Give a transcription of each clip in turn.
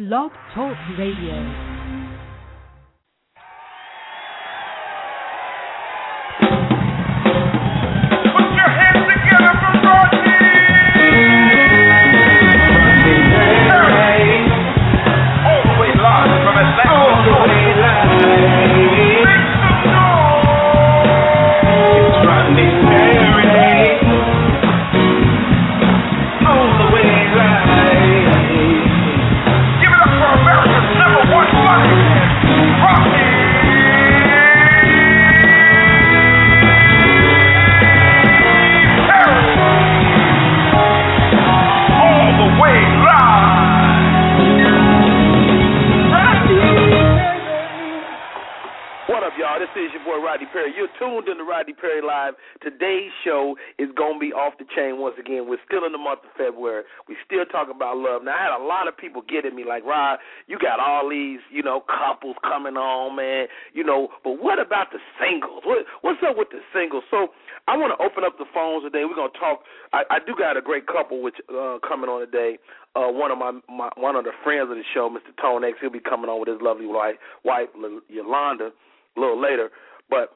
Blog Talk Radio. Like, Rod, you got all these, you know, couples coming on, man. You know, but what about the singles? What what's up with the singles? So I want to open up the phones today. We're gonna talk. I, I do got a great couple which uh, coming on today. Uh, one of my, my one of the friends of the show, Mr. Tone X, he'll be coming on with his lovely wife, wife Yolanda, a little later. But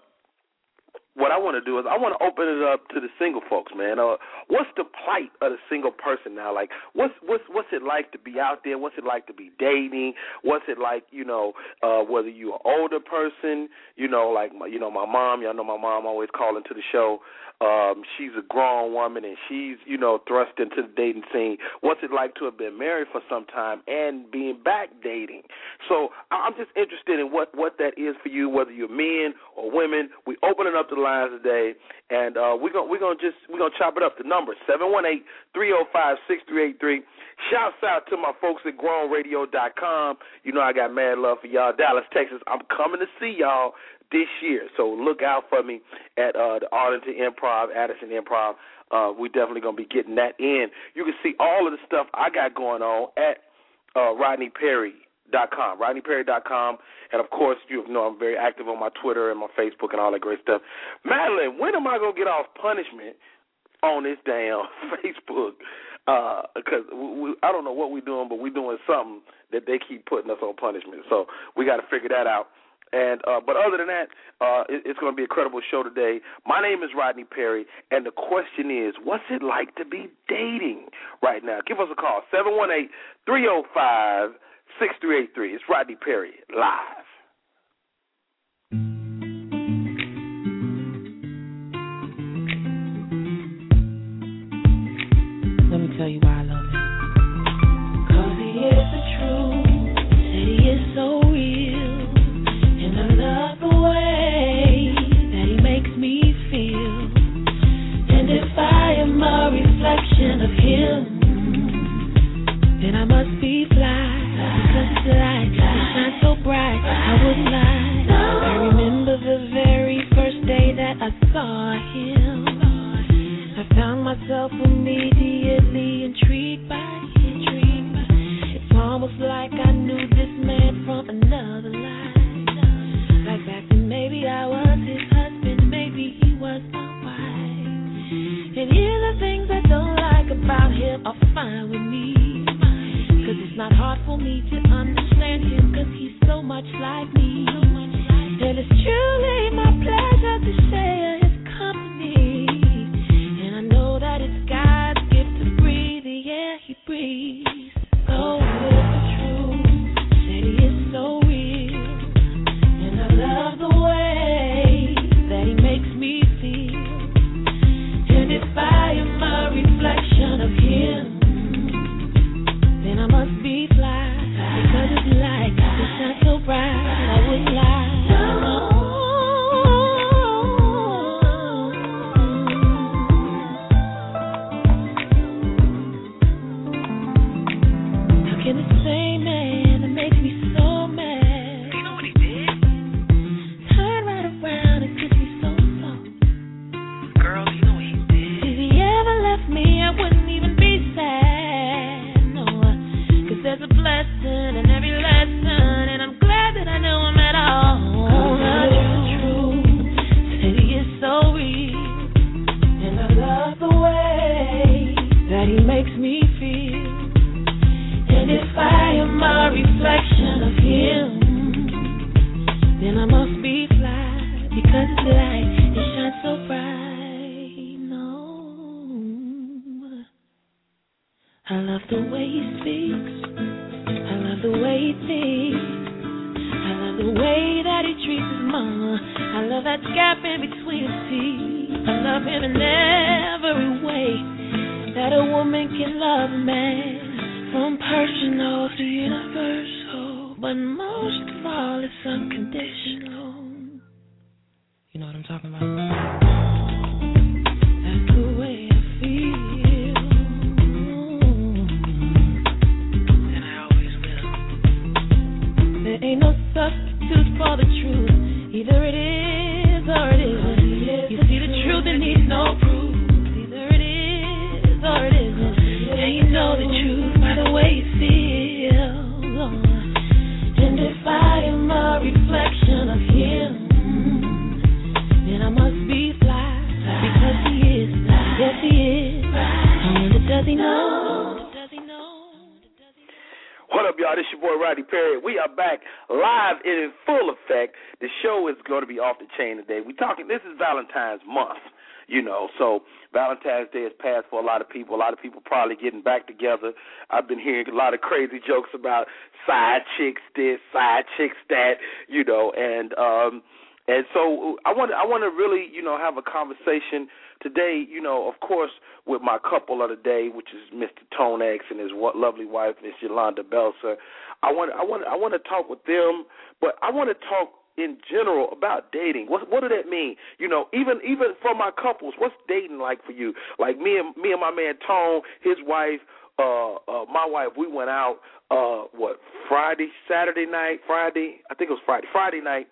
what I want to do is I want to open it up to the single folks, man. Uh, what's the plight of the single person now? Like, what's what's what's it like to be out there? What's it like to be dating? What's it like, you know, uh, whether you're an older person, you know, like my, you know my mom. Y'all know my mom always calling to the show. Um, she's a grown woman and she's, you know, thrust into the dating scene. What's it like to have been married for some time and being back dating? So I'm just interested in what what that is for you, whether you're men or women. We opening up the lines today, and uh, we're gonna we're gonna just we're gonna chop it up. The number seven one eight three oh five six three eight three. Shouts out to my folks at GrownRadio.com. You know I got mad love for y'all, Dallas, Texas. I'm coming to see y'all this year. So look out for me at uh, the Arlington Improv, Addison Improv. Uh, we definitely gonna be getting that in. You can see all of the stuff I got going on at uh, Rodney Perry dot com, RodneyPerry.com, and of course, you know I'm very active on my Twitter and my Facebook and all that great stuff. Madeline, when am I gonna get off punishment on this damn Facebook? Because uh, I don't know what we're doing, but we're doing something that they keep putting us on punishment. So we got to figure that out. And uh, but other than that, uh, it, it's going to be a credible show today. My name is Rodney Perry, and the question is, what's it like to be dating right now? Give us a call seven one eight three zero oh five six three eight three. It's Rodney Perry live. Not his husband maybe he was my wife. And even the things I don't like about him are fine with me. Cause it's not hard for me to understand him, so much like me. And it's truly my pleasure to his man. From personal to universal, oh, but most of all, it's unconditional. You know what I'm talking about? That's the way I feel. And I always will. There ain't no substitute for the truth. Either it is wonder, does He know? What up, y'all? This your boy Rodney Perry. We are back live and in full effect. The show is going to be off the chain today. We talking. This is Valentine's month, you know. So Valentine's Day has passed for a lot of people. A lot of people probably getting back together. I've been hearing a lot of crazy jokes about side chicks this, side chicks that, you know, and um and so I want I want to really, you know, have a conversation today, you know, of course, with my couple of the day, which is Mr. Tone-X and his lovely wife, Miss Yolanda Belser. I want, I want, I want to talk with them, but I want to talk in general about dating. What what does that mean? You know, even even for my couples, what's dating like for you? Like me and me and my man Tone, his wife, uh, uh my wife, we went out uh what Friday, Saturday night, Friday, I think it was Friday, Friday night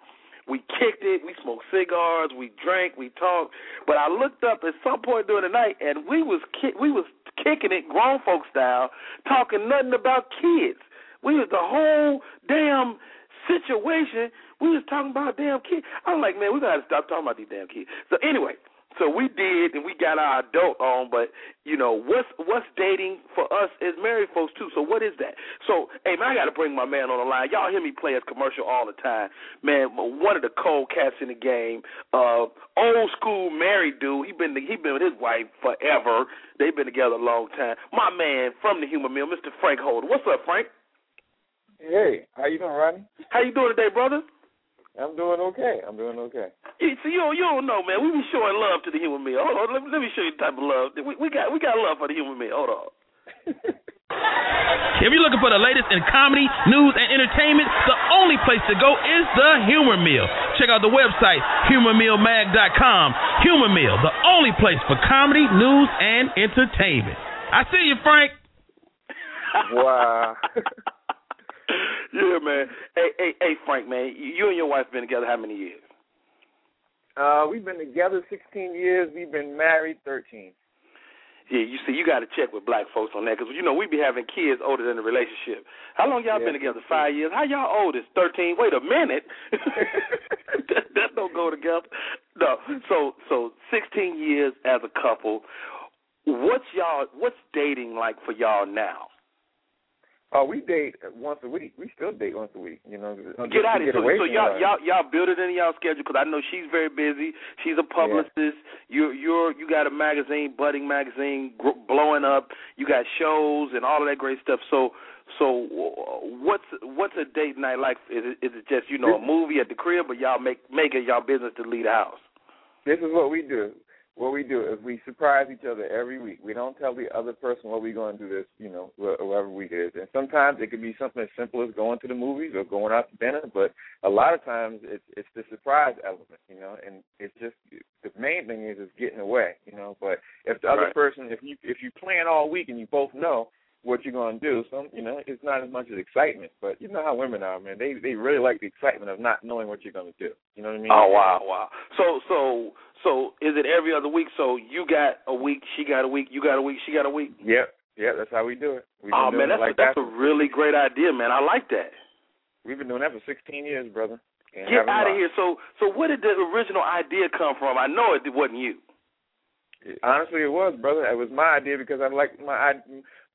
we kicked it. We smoked cigars. We drank. We talked. But I looked up at some point during the night, and we was ki- we was kicking it grown folk style, talking nothing about kids. We was the whole damn situation. We was talking about damn kids. I'm like, man, we gotta stop talking about these damn kids. So anyway, so we did, and we got our adult on. But you know, what's what's dating for us as married folks too? So what is that? So hey man, I got to bring my man on the line. Y'all hear me play his commercial all the time, man. One of the cold cats in the game, uh, old school married dude. He been he been with his wife forever. They've been together a long time. My man from the Humor Mill, Mr. Frank Holder. What's up, Frank? Hey, how you doing, Rodney? How you doing today, brother? I'm doing okay. I'm doing okay. You, see, you don't, you don't know, man. We be showing love to the Humor Mill. Hold on, let, let me show you the type of love. We, we got we got love for the Humor Mill. Hold on. if you're looking for the latest in comedy, news, and entertainment, the only place to go is the Humor Mill. Check out the website, humormillmag.com. Humor Mill, the only place for comedy, news, and entertainment. I see you, Frank. Wow. yeah, man. Hey, hey, hey, Frank, man. You and your wife been together how many years? Uh, we've been together 16 years. We've been married 13. Yeah, you see, you got to check with black folks on that because you know we be having kids older than the relationship. How long y'all yeah, been together? Five years. How y'all oldest? Thirteen. Wait a minute. that, that don't go together. No. So so sixteen years as a couple. What's y'all? What's dating like for y'all now? Oh, we date once a week. We still date once a week. You know, get out of here. So, so y'all, y'all, y'all build it in y'all schedule because I know she's very busy. She's a publicist. Yeah. You, you're, you got a magazine, budding magazine, blowing up. You got shows and all of that great stuff. So, so what's what's a date night like? Is it, is it just you know a movie at the crib, or y'all make make it y'all business to leave the house? This is what we do what we do is we surprise each other every week. We don't tell the other person what we're going to do this, you know, whatever week it is. And sometimes it could be something as simple as going to the movies or going out to dinner. But a lot of times it's it's the surprise element, you know. And it's just the main thing is is getting away, you know. But if the other right. person, if you if you plan all week and you both know what you're going to do. So you know, it's not as much as excitement, but you know how women are, man. They they really like the excitement of not knowing what you're going to do. You know what I mean? Oh wow, wow. So so so is it every other week? So you got a week, she got a week, you got a week, she got a week. Yep, yeah, that's how we do it. We've oh man, that's like a, that's that. a really great idea, man. I like that. We've been doing that for 16 years, brother. Get out of here. So so where did the original idea come from? I know it wasn't you. Honestly, it was, brother. It was my idea because I like my I,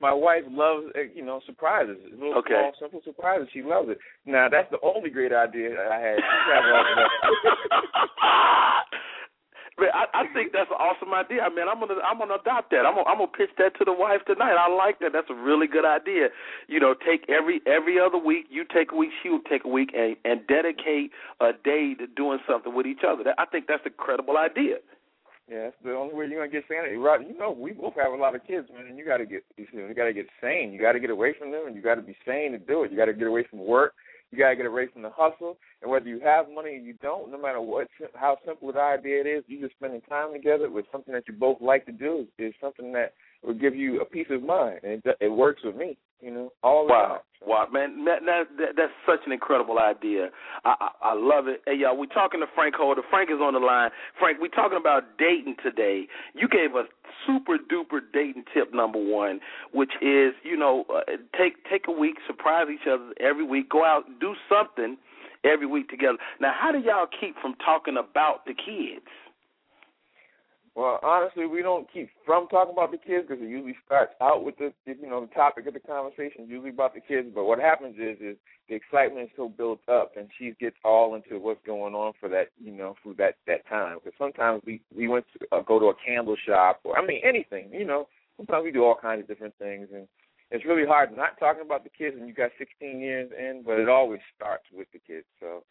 my wife loves uh, you know surprises, little okay. small simple surprises. She loves it. Now that's the only great idea I had. Man, I, I think that's an awesome idea. I mean, I'm gonna I'm gonna adopt that. I'm gonna, I'm gonna pitch that to the wife tonight. I like that. That's a really good idea. You know, take every every other week. You take a week. She will take a week, and and dedicate a day to doing something with each other. I think that's a credible idea. Yeah, that's the only way you're gonna get sanity. Right? You know, we both have a lot of kids, man. And you got to get you, know, you got to get sane. You got to get away from them, and you got to be sane to do it. You got to get away from work. You got to get away from the hustle. And whether you have money or you don't, no matter what, how simple the idea it is, you just spending time together with something that you both like to do is something that will give you a peace of mind, and it, it works with me. You know, all wow. time. Wow, man, that, that, that that's such an incredible idea. I, I I love it. Hey, y'all, we're talking to Frank Holder. Frank is on the line. Frank, we're talking about dating today. You gave us super duper dating tip number one, which is you know uh, take take a week, surprise each other every week, go out, do something every week together. Now, how do y'all keep from talking about the kids? Well, honestly, we don't keep from talking about the kids because it usually starts out with the you know the topic of the conversation usually about the kids. But what happens is is the excitement is so built up, and she gets all into what's going on for that you know for that that time. Because sometimes we we went to uh, go to a candle shop or I mean anything you know. Sometimes we do all kinds of different things, and it's really hard not talking about the kids when you got 16 years in. But it always starts with the kids. So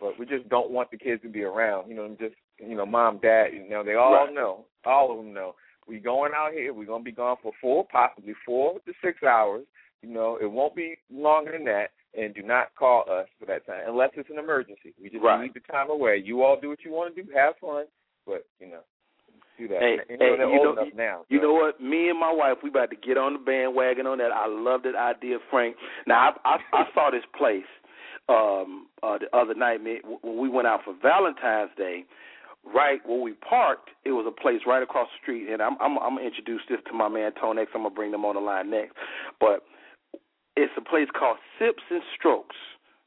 but we just don't want the kids to be around. You know, just you know, mom, dad. You know, they all right. know. All of them know. We going out here. We're gonna be gone for four, possibly four to six hours. You know, it won't be longer than that. And do not call us for that time unless it's an emergency. We just right. need the time away. You all do what you want to do. Have fun, but you know. Do that. Hey, you know, hey, you know, now. You know what? Me and my wife, we about to get on the bandwagon on that. I love that idea, Frank. Now I I, I saw this place um uh the other night when we went out for Valentine's Day. Right where we parked, it was a place right across the street, and I'm I'm, I'm gonna introduce this to my man Tone-X. I'm gonna bring them on the line next, but it's a place called Sips and Strokes.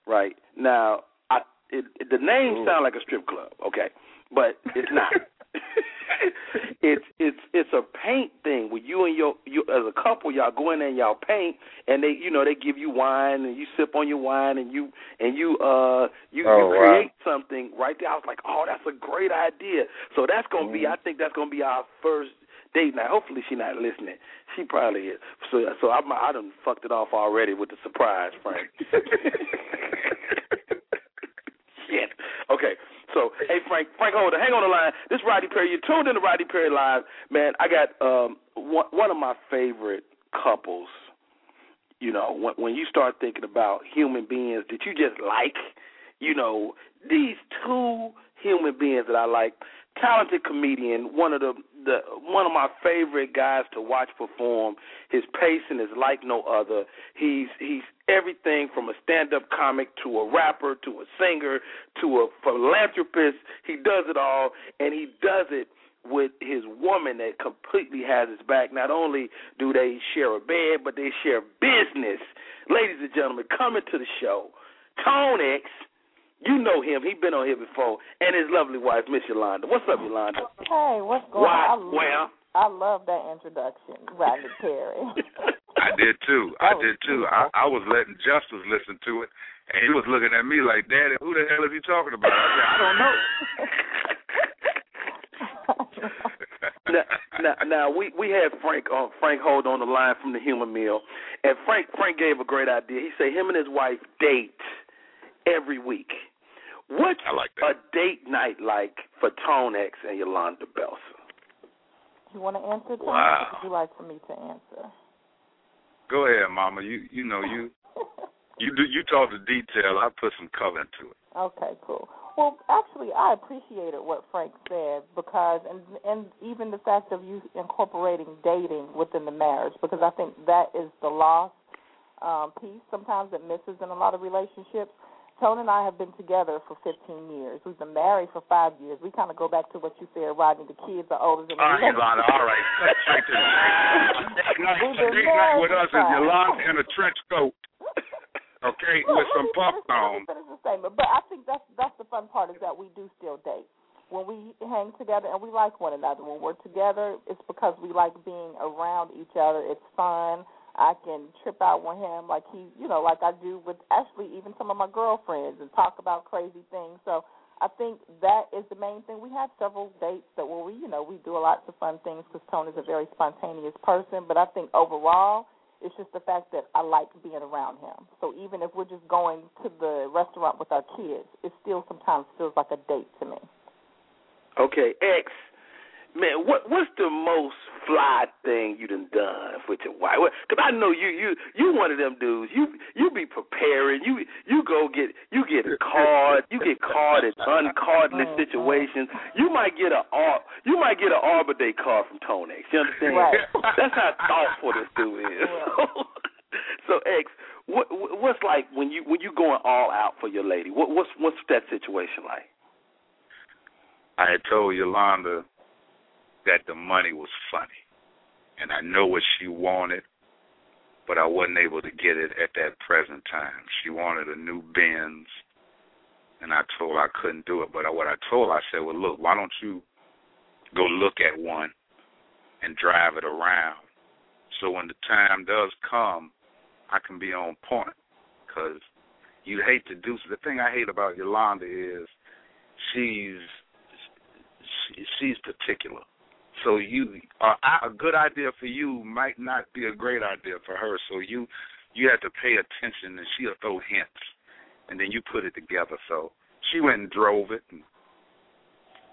Right now, I it, it, the name sounds like a strip club, okay, but it's not. it's it's it's a paint thing where you and your you as a couple y'all go in there and y'all paint and they you know they give you wine and you sip on your wine and you and you uh you, oh, you create wow. something right there. I was like, oh, that's a great idea. So that's gonna mm-hmm. be I think that's gonna be our first date night. Hopefully she's not listening. She probably is. So so I'm I done fucked it off already with the surprise, Frank. Shit. Okay. So, hey Frank, Frank Holder, hang on the line. This is Rodney Perry. You're tuned in to Rodney Perry Live. Man, I got um one one of my favorite couples. You know, when when you start thinking about human beings that you just like, you know, these two human beings that I like, talented comedian, one of the the one of my favorite guys to watch perform. His pacing is like no other. He's he's everything from a stand-up comic to a rapper to a singer to a philanthropist. He does it all, and he does it with his woman that completely has his back. Not only do they share a bed, but they share business. Ladies and gentlemen, coming to the show, Tone-X. You know him. He's been on here before, and his lovely wife, Miss Yolanda. What's up, Yolanda? Hey, what's going Why? on? I love, Well, I love that introduction, Rodney Perry. I did too. I did too. I, I was letting Justice listen to it, and he was looking at me like, "Daddy, who the hell is he talking about?" I said, "I don't know." now, now, now we we had Frank on Frank Hold on the line from the Humor Mill, and Frank Frank gave a great idea. He said him and his wife date every week. What's I like a date night like for Tone-X and Yolanda Belser? you want to answer, Tom? Wow. Or would you like for me to answer? Go ahead, Mama. You you know you you do you talk the detail. I put some color into it. Okay, cool. Well, actually, I appreciated what Frank said because, and and even the fact of you incorporating dating within the marriage, because I think that is the lost um, piece sometimes that misses in a lot of relationships. Tony and I have been together for 15 years. We've been married for five years. We kind of go back to what you said, Rodney. The kids are older than All the right, Yolanda. All right, cut straight to the chase. Date night, date night with us is. Yolanda in a trench coat, okay, Well, with some let me puff finish- on. me the statement. But I think that's that's the fun part is that we do still date. When we hang together and we like one another. When we're together, it's because we like being around each other. It's fun. I can trip out with him like he, you know, like I do with actually even some of my girlfriends and talk about crazy things. So I think that is the main thing. We have several dates that where we, you know, we do lots of fun things because Tone is a very spontaneous person. But I think overall, it's just the fact that I like being around him. So even if we're just going to the restaurant with our kids, it still sometimes feels like a date to me. Okay, X Man, what what's the most fly thing you done done with your wife? Because I know you you you one of them dudes. You you be preparing. You you go get you get a card. You get card in uncardless oh, mm-hmm. situations. You might get a you might get an Arbor Day card from Tone-X. You understand? Right. That's how thoughtful this dude is. so X, what what's like when you when you going all out for your lady? What what's what's that situation like? I had told Yolanda that the money was funny. And I know what she wanted, but I wasn't able to get it at that present time. She wanted a new Benz, and I told her I couldn't do it. But what I told her, I said, well, look, why don't you go look at one and drive it around so when the time does come, I can be on point. Because you hate to do the thing I hate about Yolanda is she's she's particular. So you uh, a good idea for you might not be a great idea for her. So you you have to pay attention, and she'll throw hints, and then you put it together. So she went and drove it, and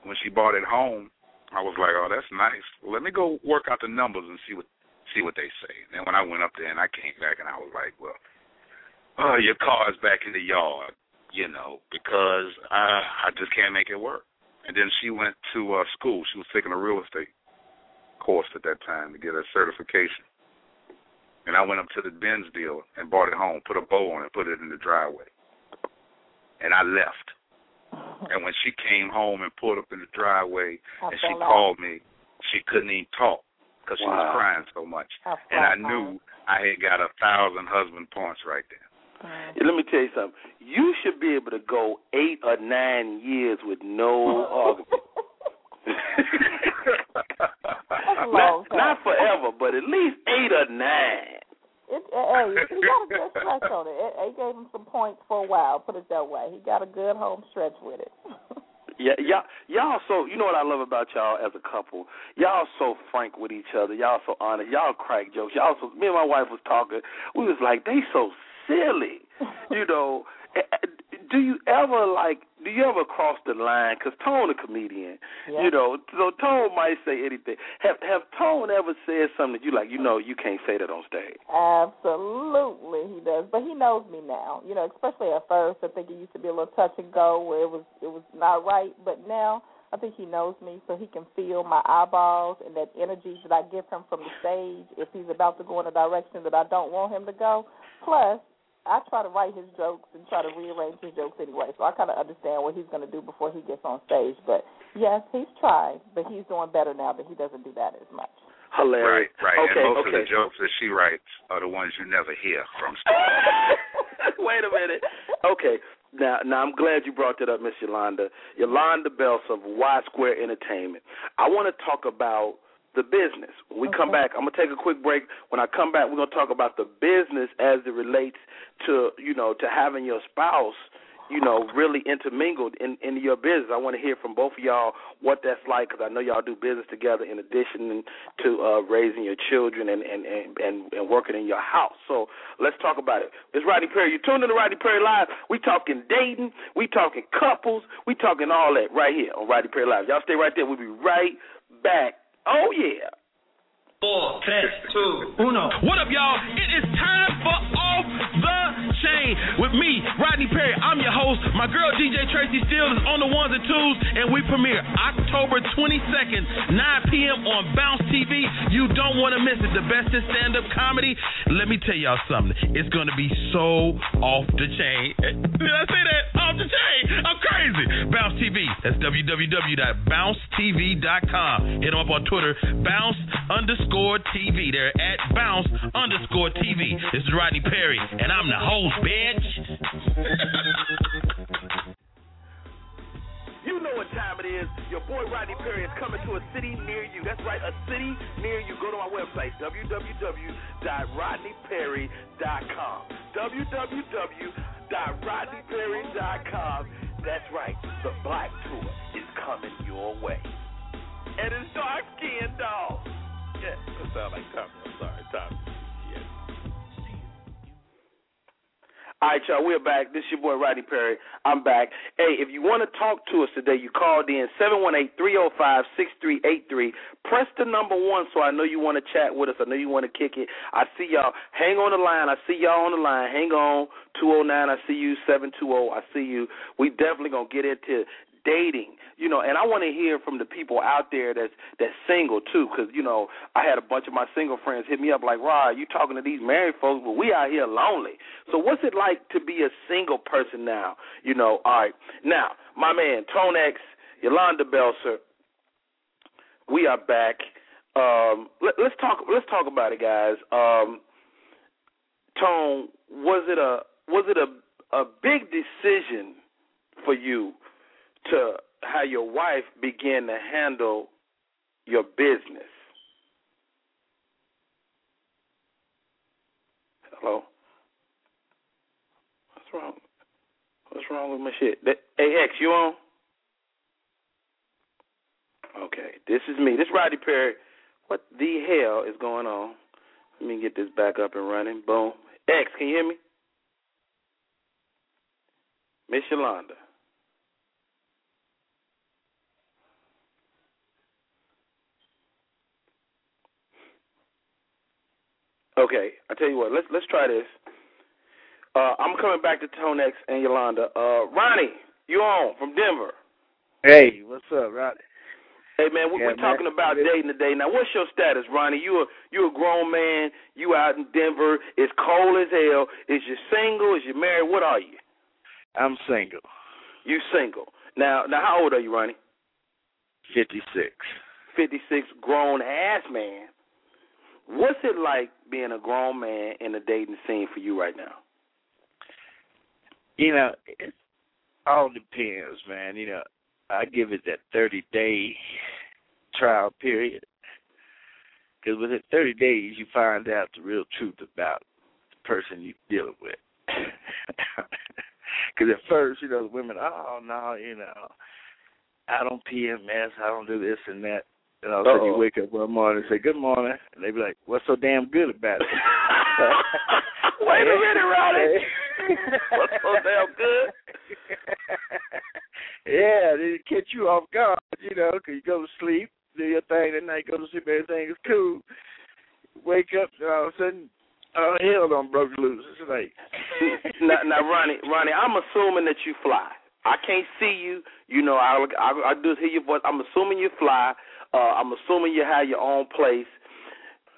when she bought it home, I was like, oh, that's nice. Let me go work out the numbers and see what see what they say. And when I went up there and I came back and I was like, well, oh, your car's back in the yard, you know, because I I just can't make it work. And then she went to uh, school. She was taking a real estate course at that time to get her certification. And I went up to the Benz dealer and bought it home, put a bow on it, put it in the driveway. And I left. And when she came home and pulled up in the driveway and she called me, she couldn't even talk because she wow. was crying so much. And I knew I had got a thousand husband points right there. Let me tell you something. You should be able to go eight or nine years with no argument. not, not forever, but at least eight or nine. It, eh, eh, hey, he got a good stretch on it. it. It gave him some points for a while. Put it that way. He got a good home stretch with it. Yeah, y'all, y'all so you know what I love about y'all as a couple. Y'all so frank with each other. Y'all so honest. Y'all crack jokes. Y'all so. Me and my wife was talking. We was like, they so silly, you know. Eh, eh, do you ever like? Do you ever cross the line? Because Tone a comedian, yeah. you know. So Tone might say anything. Have Have Tone ever said something that you like? You know, you can't say that on stage. Absolutely, he does. But he knows me now. You know, especially at first, I think it used to be a little touch and go where it was it was not right. But now I think he knows me, so he can feel my eyeballs and that energy that I give him from the stage if he's about to go in a direction that I don't want him to go. Plus, I try to write his jokes and try to rearrange his jokes anyway, so I kind of understand what he's going to do before he gets on stage. But yes, he's tried, but he's doing better now that he doesn't do that as much. Hilarious. Right, right. Okay, and most okay. of the jokes that she writes are the ones you never hear from Wait a minute. Okay. Now, now I'm glad you brought that up, Miss Yolanda. Yolanda Bells of Y Square Entertainment. I want to talk about the business. When we okay. come back, I'm gonna take a quick break. When I come back, we're gonna talk about the business as it relates to you know to having your spouse, you know, really intermingled in in your business. I want to hear from both of y'all what that's like because I know y'all do business together in addition to uh, raising your children and and, and and and working in your house. So let's talk about it. It's Rodney Perry. You're tuned in to Rodney Perry Live. We talking dating. We talking couples. We talking all that right here on Rodney Perry Live. Y'all stay right there. We'll be right back. Oh yeah. Four, tres, two, uno. What up, y'all? It is time for Off the Chain with me, Rodney Perry. I'm your host. My girl DJ Tracy Steele is on the ones and twos, and we premiere October 22nd, 9 p.m. on Bounce TV. You don't want to miss it. The best in stand-up comedy. Let me tell y'all something. It's gonna be so off the chain. Eh, did I say that? Off the chain. I'm crazy. Bounce TV. That's www.bouncetv.com. Hit them up on Twitter. Bounce underscore TV. They're at bounce underscore TV. This is Rodney Perry, and I'm the host, bitch. You know what time it is. Your boy Rodney Perry is coming to a city near you. That's right, a city near you. Go to my website, www.rodneyperry.com. www.rodneyperry.com That's right, the Black Tour is coming your way. And it's dark skinned dog. Yeah, that sound like Tommy. I'm sorry, Tommy. All right, y'all, we're back. This is your boy Rodney Perry. I'm back. Hey, if you want to talk to us today, you called in 718-305-6383. Press the number one so I know you want to chat with us. I know you want to kick it. I see y'all. Hang on the line. I see y'all on the line. Hang on. 209, I see you. 720, I see you. We definitely going to get into dating, you know, and I want to hear from the people out there that's that's single too, because you know I had a bunch of my single friends hit me up like, "Rod, you talking to these married folks, but we out here lonely." So what's it like to be a single person now? You know, all right, now my man Tone-X, Yolanda Belser, we are back. Um, let, let's talk. Let's talk about it, guys. Um, Tone, was it a was it a a big decision for you to how your wife began to handle your business. Hello? What's wrong? What's wrong with my shit? Hey, X, you on? Okay, this is me. This is Rodney Perry. What the hell is going on? Let me get this back up and running. Boom. X, can you hear me? Miss Yolanda. Okay, I tell you what. Let's let's try this. Uh, I'm coming back to Tone-X and Yolanda. Uh, Ronnie, you on from Denver? Hey, what's up, Ronnie? Hey man, we, Yeah, we're talking about dating today. Now, what's your status, Ronnie? You a you a grown man. You out in Denver. It's cold as hell. Is you single? Is you married? What are you? I'm single, You single. Now, now, how old are you, Ronnie? 56. Fifty six, grown ass man. What's it like being a grown man in the dating scene for you right now? You know, it all depends, man. You know, I give it that 30 day trial period. Because within 30 days, you find out the real truth about the person you're dealing with. Because at first, you know, the women, oh, no, you know, I don't PMS, I don't do this and that. And all of a sudden, you wake up one morning and say, good morning. And they be like, what's so damn good about it? Wait a minute, Ronnie. What's so damn good? yeah, they catch you off guard, you know, 'cause you go to sleep, do your thing at night, go to sleep, everything is cool. Wake up, and all of a sudden, oh, hell don't broke loose. It's like, now, now, Ronnie, Ronnie, I'm assuming that you fly. I can't see you. You know, I I, I just hear your voice. I'm assuming you fly. Uh, I'm assuming you have your own place.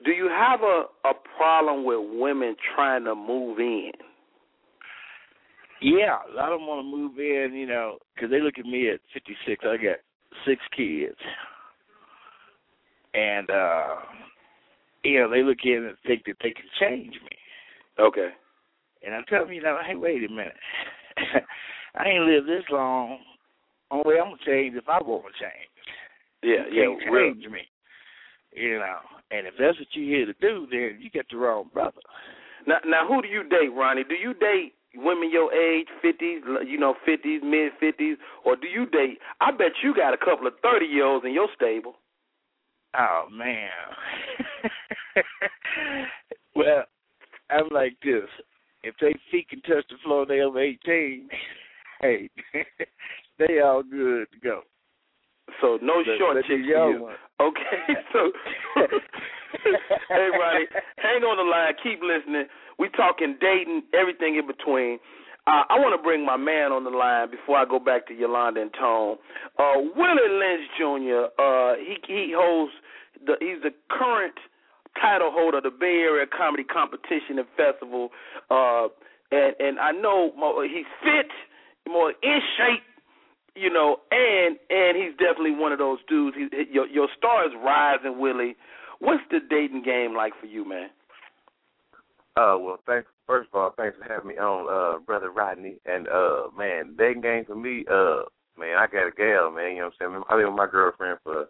Do you have a a problem with women trying to move in? yeah, a lot of them want to move in, you know, 'cause they look at me at 56. I got six kids. And, uh, you know, they look in and think that they can change me. Okay. And I tell them, you know, hey, wait a minute. I ain't lived this long. Only I'm gonna change if I want to change. Yeah, you yeah, can't change me. You know, and if that's what you're here to do, then you got the wrong brother. Now, now, who do you date, Ronnie? Do you date women your age, fifties, you know, fifties, mid fifties, or do you date? I bet you got a couple of thirty year olds in your stable. Oh man. well, I'm like this. If they feet can touch the floor, they over eighteen. Hey, they all good to go. So no But- short the chicks for you. one- Okay, so everybody, hang on the line. Keep listening. We talking dating, everything in between. Uh, I want to bring my man on the line before I go back to Yolanda and Tone. Uh, Willie Lynch Jr. Uh, he he holds the he's the current title holder of the Bay Area Comedy Competition and Festival. Uh, and and I know he's fit, more in shape you know, and and he's definitely one of those dudes. He, your your star is rising, Willie. What's the dating game like for you, man? Uh, well, thanks. First of all, thanks for having me on, uh, brother Rodney. And uh, man, dating game for me, uh, man, I got a gal, man. You know what I'm saying? I've been with my girlfriend for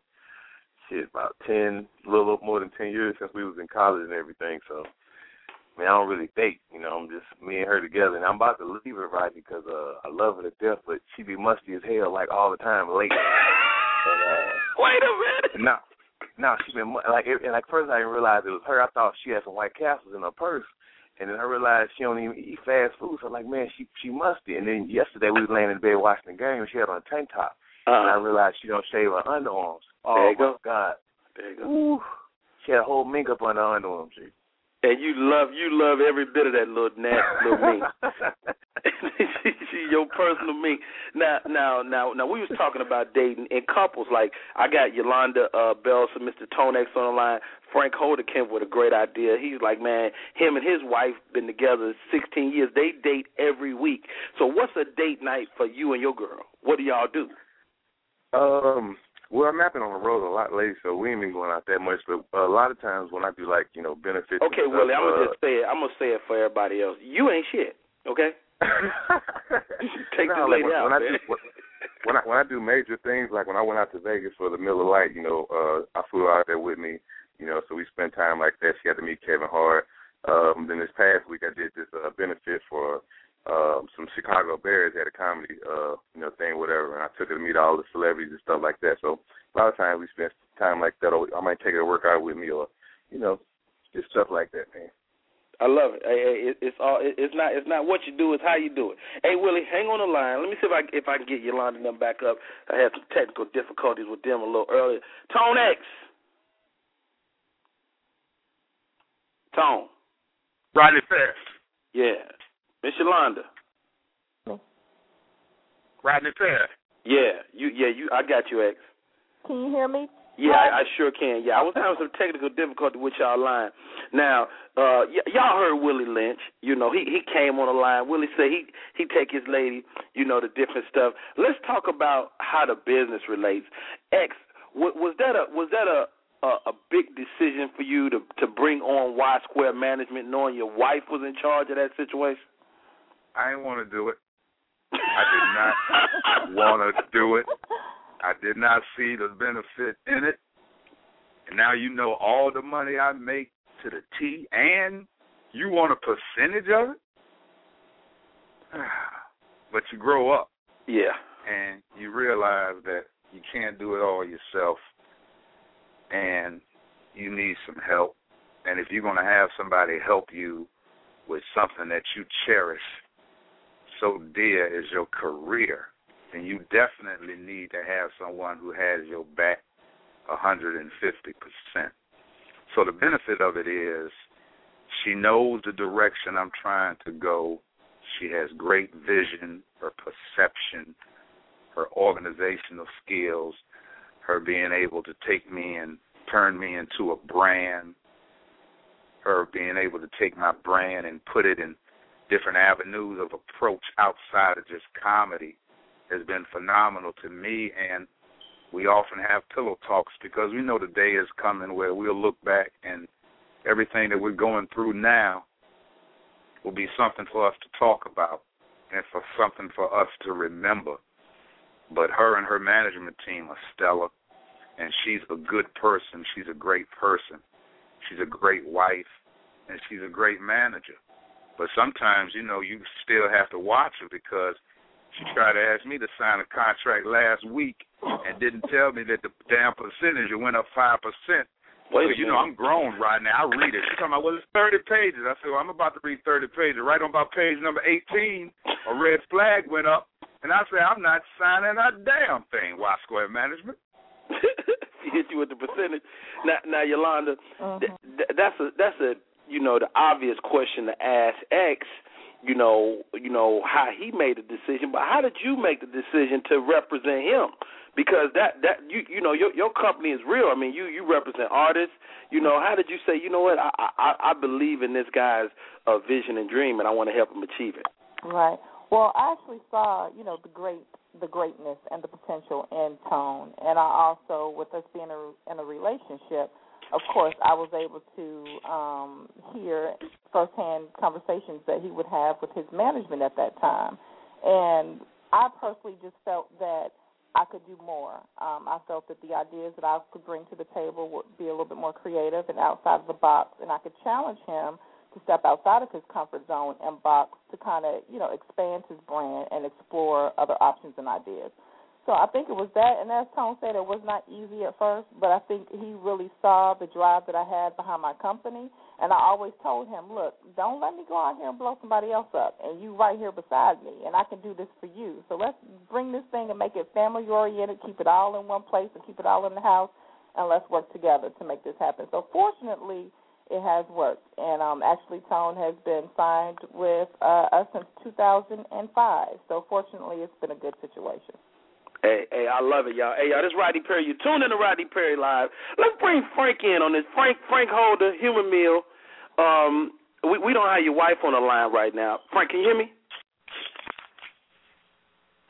shit about ten, a little more than ten years since we was in college and everything. So, mean, I don't really date. You know, I'm just me and her together, and I'm about to leave her right because uh, I love her to death, but she be musty as hell like all the time late. and, uh, Wait a minute. No, no, she been like, it, and like first I didn't realize it was her. I thought she had some White Castles in her purse, and then I realized she don't even eat fast food. So I'm like, man, she she musty. And then yesterday we was laying in bed watching the game, and she had on a tank top, and I realized she don't shave her underarms. Oh There you my go. God, there you go. Ooh. she had a whole mink up on her underarms. G. And you love you love every bit of that little nasty little mink. she, she your personal mink. Now, now, now, now, we was talking about dating in couples. Like I got Yolanda uh, Belser, Mr. Tone-X on the line. Frank Holder came with a great idea. He's like, man, him and his wife been together 16 years. They date every week. So, what's a date night for you and your girl? What do y'all do? Um, well, I'm not been on the road a lot lately, so we ain't been going out that much. But a lot of times when I do like you know benefits. Okay, stuff, Willie, I'm gonna uh, just say it. I'm gonna say it for everybody else. You ain't shit. Okay. Take no, this like lady when, out, when I do when, when I when I do major things, like when I went out to Vegas for the Miller Lite, you know, uh, I flew out there with me, you know, so we spent time like that. She had to meet Kevin Hart. Um, then this past week, I did this uh, benefit for um, some Chicago Bears had a comedy, uh, you know, thing, whatever, and I took her to meet all the celebrities and stuff like that. So a lot of times we spend time like that. Or I might take her to work out with me, or you know, just stuff like that, man. I love it. Hey, hey, It's all. It's not. It's not what you do. It's how you do it. Hey, Willie, hang on the line. Let me see if I if I can get Yolanda and them back up. I had some technical difficulties with them a little earlier. Tone X. Tone. Rodney Fair. Yeah. Miss Yolanda. Rodney Fair. Yeah. You. Yeah. You. I got you, X. Can you hear me? Yeah, I, I sure can. Yeah, I was having some technical difficulty with y'all line. Now, uh, y- y'all heard Willie Lynch. You know, he he came on the line. Willie said he he take his lady, you know, the different stuff. Let's talk about how the business relates. X, was, was that a was that a a, a big decision for you to to bring on Y Square Management, knowing your wife was in charge of that situation? I didn't want to do it. I did not want to do it. I did not see the benefit in it. And now you know all the money I make to the T, and you want a percentage of it? but you grow up Yeah. and you realize that you can't do it all yourself and you need some help. And if you're going to have somebody help you with something that you cherish so dear is your career, and you definitely need to have someone who has your back 150%. So the benefit of it is she knows the direction I'm trying to go. She has great vision, her perception, her organizational skills, her being able to take me and turn me into a brand, her being able to take my brand and put it in different avenues of approach outside of just comedy has been phenomenal to me and we often have pillow talks because we know the day is coming where we'll look back and everything that we're going through now will be something for us to talk about and for something for us to remember. But her and her management team are stellar and she's a good person. She's a great person. She's a great wife and she's a great manager. But sometimes, you know, you still have to watch her because she tried to ask me to sign a contract last week and didn't tell me that the damn percentage it went up five percent. Wait so, a you know. I'm grown right now. I read it. She's talking about, well, it's 30 pages. I said, well, I'm about to read 30 pages. Right on about page number 18, a red flag went up. And I said, I'm not signing a damn thing, Y Square Management. she hit you with the percentage. Now, now Yolanda, Mhm. th- th- that's a that's a you know the obvious question to ask X. You know, you know how he made a decision, but how did you make the decision to represent him? Because that that you you know your your company is real. I mean, you you represent artists. You know, how did you say? You know what? I I, I believe in this guy's uh, vision and dream, and I want to help him achieve it. Right. Well, I actually saw, you know, the great the greatness and the potential in Tone, and I also, with us being a, in a relationship, of course, I was able to um, hear firsthand conversations that he would have with his management at that time, and I personally just felt that I could do more. Um, I felt that the ideas that I could bring to the table would be a little bit more creative and outside of the box, and I could challenge him to step outside of his comfort zone and box to kind of, you know, expand his brand and explore other options and ideas. So I think it was that, and as Tone said, it was not easy at first, but I think he really saw the drive that I had behind my company, and I always told him, look, don't let me go out here and blow somebody else up, and you right here beside me, and I can do this for you. So let's bring this thing and make it family oriented, keep it all in one place, and keep it all in the house, and let's work together to make this happen. So fortunately, it has worked, and um, actually, Tone has been signed with uh, us since 2005. So fortunately, it's been a good situation. Hey, hey, I love it, y'all. Hey, y'all, this is Rodney Perry. You tuned in to Rodney Perry Live. Let's bring Frank in on this. Frank, Frank Holder, Humor Mill. Um, we we don't have your wife on the line right now. Frank, can you hear me?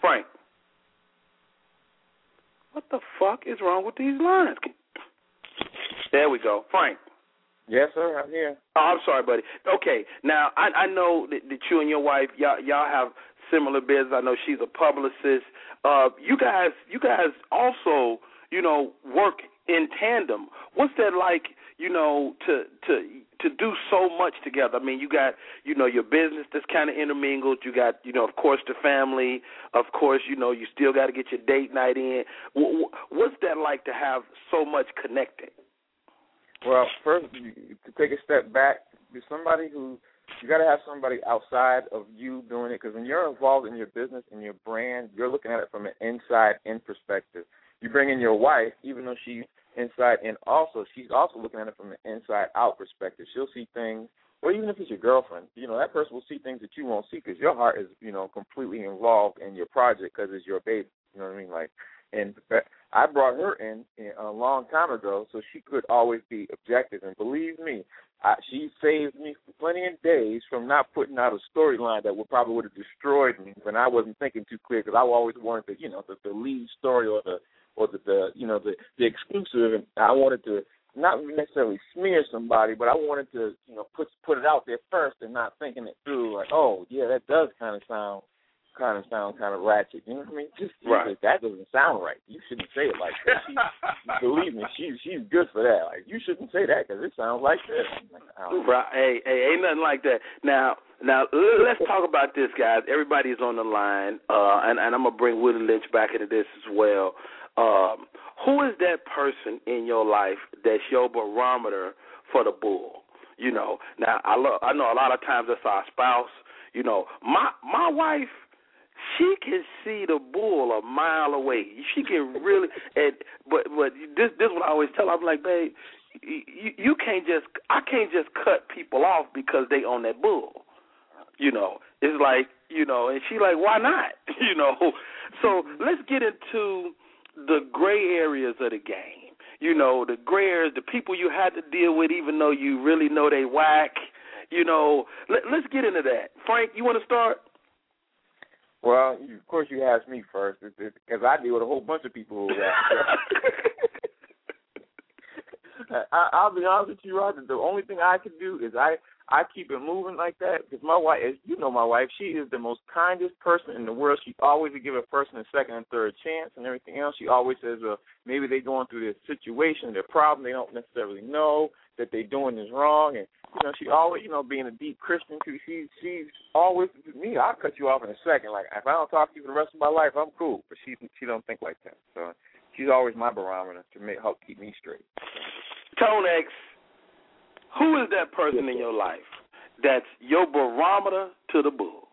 Frank. What the fuck is wrong with these lines? There we go, Frank. Yes, sir. I'm here. Oh, I'm sorry, buddy. Okay, now I I know that, that you and your wife y'all y'all have similar business. I know she's a publicist. Uh, you guys, you guys also, you know, work in tandem. What's that like? You know, to to to do so much together. I mean, you got you know your business that's kind of intermingled. You got you know, of course, the family. Of course, you know, you still got to get your date night in. What's that like to have so much connected? Well, first, to take a step back, there's somebody who you got to have somebody outside of you doing it because when you're involved in your business and your brand, you're looking at it from an inside in perspective. You bring in your wife, even though she's inside in also, she's also looking at it from an inside out perspective. She'll see things, or even if it's your girlfriend, you know, that person will see things that you won't see because your heart is, you know, completely involved in your project because it's your baby. You know what I mean? Like, and I brought her in, in a long time ago so she could always be objective. And believe me, I, she saved me plenty of days from not putting out a storyline that would probably would have destroyed me when I wasn't thinking too clear because I always wanted the you know the, the lead story or the or the, the you know the the exclusive and I wanted to not necessarily smear somebody but I wanted to you know put put it out there first and not thinking it through like oh yeah that does kind of sound kind of sound kind of ratchet. You know what I mean? Just right. that doesn't sound right. You shouldn't say it like that. She, believe me, she she's good for that. Like you shouldn't say that because it sounds like this. right? Hey, hey, ain't nothing like that. Now, now let's talk about this, guys. Everybody's on the line, uh, and, and I'm gonna bring Willie Lynch back into this as well. Um, who is that person in your life that's your barometer for the bull? You know, now I love. I know a lot of times it's our spouse. You know, my my wife she can see the bull a mile away. She can really, and but but this this is what I always tell. Her. I'm like, babe, you, you can't just I can't just cut people off because they own that bull. You know, it's like you know, and she like, why not? You know, so mm-hmm. let's get into the gray areas of the game. You know, the gray areas, the people you had to deal with, even though you really know they whack. You know, let, let's get into that. Frank, you want to start? Well, you, of course, you asked me first because I deal with a whole bunch of people who that. I, I'll be honest with you, Roger. The only thing I can do is I I keep it moving like that because my wife, as you know, my wife, she is the most kindest person in the world. She always give a person a second and third chance and everything else. She always says, well, maybe they're going through this situation, their problem, they don't necessarily know that they're doing is wrong, and you know, she always, you know, being a deep Christian too. She she's always me. I'll cut you off in a second. Like if I don't talk to you for the rest of my life, I'm cool. But she she don't think like that. So she's always my barometer to make help keep me straight. Tone X, who is that person in your life that's your barometer to the bull?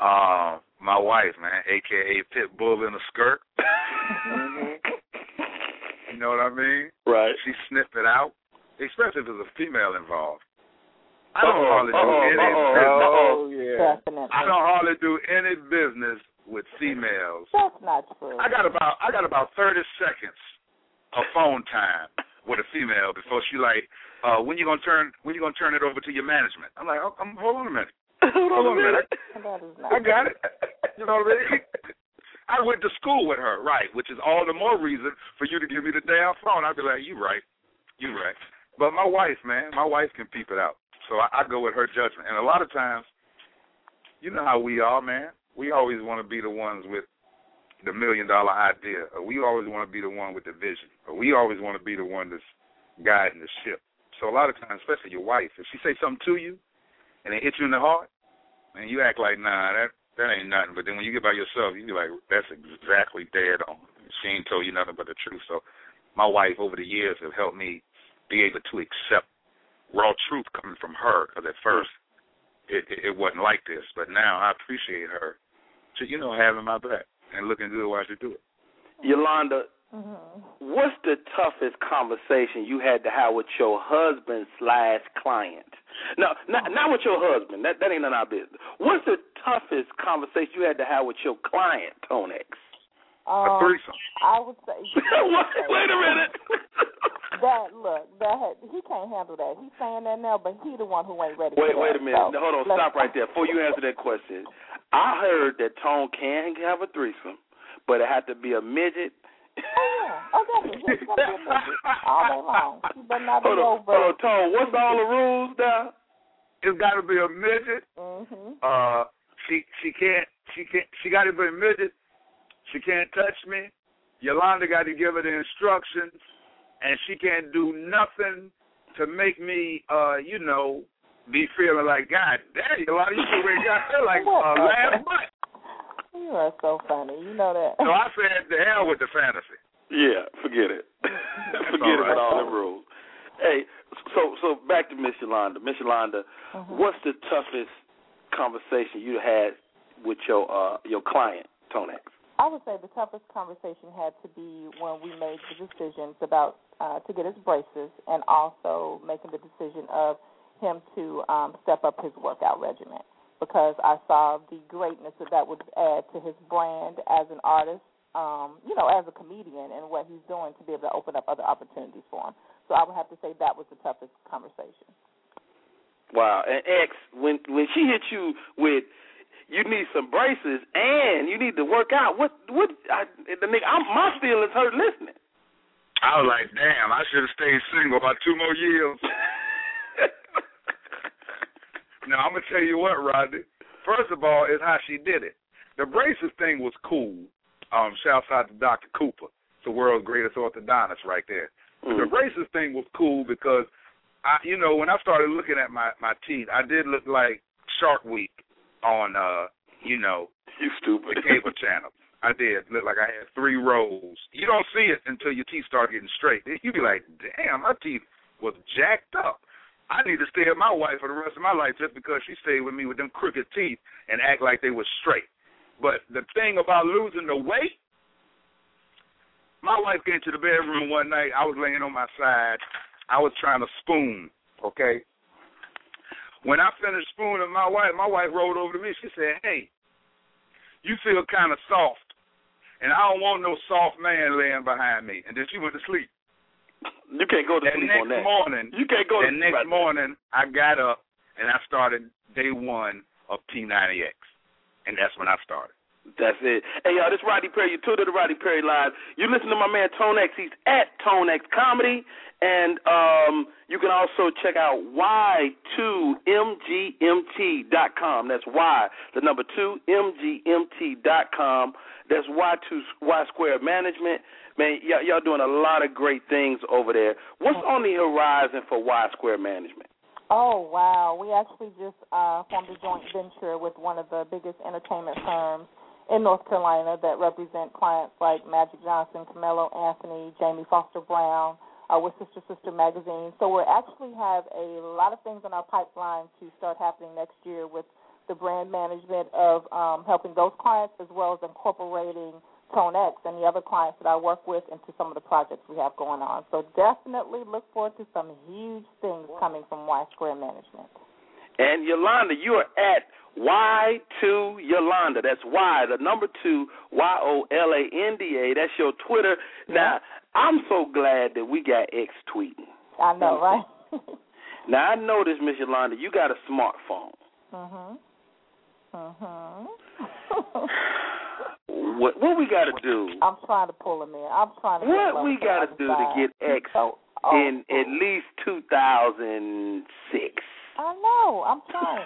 Uh, my wife, man, aka Pit Bull in a skirt. mm-hmm. You know what I mean? Right. She sniffed it out, especially if there's a female involved. I don't uh-oh, hardly do uh-oh, any uh-oh, business. Oh yeah. Definitely. I don't hardly do any business with females. That's not true. I got about I got about thirty seconds of phone time with a female before she like, uh, when you gonna turn when you gonna turn it over to your management? I'm like, oh, I'm, hold on a minute. hold on a minute. I got it. You know what I mean? I went to school with her, right, which is all the more reason for you to give me the damn phone. I'd be like, you right, you right. But my wife, man, my wife can peep it out. So I, I go with her judgment. And a lot of times, you know how we are, man. We always want to be the ones with the million dollar idea, or we always want to be the one with the vision, or we always want to be the one that's guiding the ship. So a lot of times, especially your wife, if she say something to you and it hit you in the heart, and you act like, nah, that that ain't nothing. But then when you get by yourself, you be like, that's exactly dead on. She ain't told you nothing but the truth. So my wife over the years have helped me be able to accept raw truth coming from her. Because at first it, it it wasn't like this, but now I appreciate her, to, you know, having my back and looking good while she do it. Yolanda, Mm-hmm. what's the toughest conversation you had to have with your husband slash client? No, not not with your husband. That that ain't none of our business. What's the toughest conversation you had to have with your client, Tone X? Um, a threesome. I would say. What? Wait a minute. that look, that he can't handle that. He's saying that now, but he the one who ain't ready. Wait, for wait that. a minute. So, Hold on. let's- Stop right there. Before you answer that question, I heard that Tone can have a threesome, but it had to be a midget. Oh yeah. Oh definitely. He's gonna be a midget all day long. He better not be Hold on, over. hold on, Tone. What's all the rules now? It's got to be a midget. Mhm. Uh, she she can't she can't she got to be a midget. She can't touch me. Yolanda got to give her the instructions, and she can't do nothing to make me, uh, you know, be feeling like God damn, Yolanda, you already got her like uh, last month. You are so funny. You know that. So I said, the hell with the fantasy. Yeah, forget it. forget it with all the rules. Hey, so so back to Miss Yolanda. Miss Yolanda, Mhm. what's the toughest conversation you had with your uh your client, Tone X? I would say the toughest conversation had to be when we made the decisions about uh, to get his braces, and also making the decision of him to um, step up his workout regimen because I saw the greatness that that would add to his brand as an artist, um, you know, as a comedian, and what he's doing to be able to open up other opportunities for him. So I would have to say that was the toughest conversation. Wow. And X, when when she hit you with you need some braces and you need to work out. What what I, the nigga? I'm, my feelings hurt listening. I was like, damn, I should have stayed single about two more years. now I'm gonna tell you what, Rodney. First of all, is how she did it. The braces thing was cool. Um, shouts out to Dr. Cooper, the world's greatest orthodontist, right there. Mm. The braces thing was cool because I, you know, when I started looking at my my teeth, I did look like Shark Week on, uh, you know, You stupid. the cable channel. I did look like I had three rows. You don't see it until your teeth start getting straight. You be like, damn, my teeth was jacked up. I need to stay with my wife for the rest of my life just because she stayed with me with them crooked teeth and act like they were straight. But the thing about losing the weight, my wife came to the bedroom one night. I was laying on my side. I was trying to spoon, okay? When I finished spooning my wife, my wife rolled over to me. She said, hey, you feel kind of soft, and I don't want no soft man laying behind me. And then she went to sleep. You can't go to That sleep next on that. morning, You can't go to that next morning, I got up and I started day one of P90X, and that's when I started. That's it. Hey, y'all, this Rodney Perry. You tuned to the Rodney Perry Live. You listen to my man Tone X. He's at Tone X Comedy. And um, you can also check out Y2MGMT.com. That's Y, the number two, MGMT.com. That's Y2 Y Square Management. Man, y'all, y'all doing a lot of great things over there. What's on the horizon for Y Square Management? Oh wow! We actually just uh, formed a joint venture with one of the biggest entertainment firms in North Carolina that represent clients like Magic Johnson, Carmelo Anthony, Jamie Foster Brown, uh, with Sister Sister magazine. So we actually have a lot of things in our pipeline to start happening next year with the brand management of um, helping those clients as well as incorporating Tone X and the other clients that I work with into some of the projects we have going on. So definitely look forward to some huge things coming from Y Square Management. And Yolanda, you are at Y2 Yolanda. That's Y, the number two, Y O L A N D A. That's your Twitter. Now, I'm so glad that we got X tweeting. I know, right? Now, I noticed, Miss Yolanda, you got a smartphone. mhm. Mhm. What what we got to do? I'm trying to pull him in. I'm trying to. What we got to do to get X so, in at least 2006? I know. I'm trying.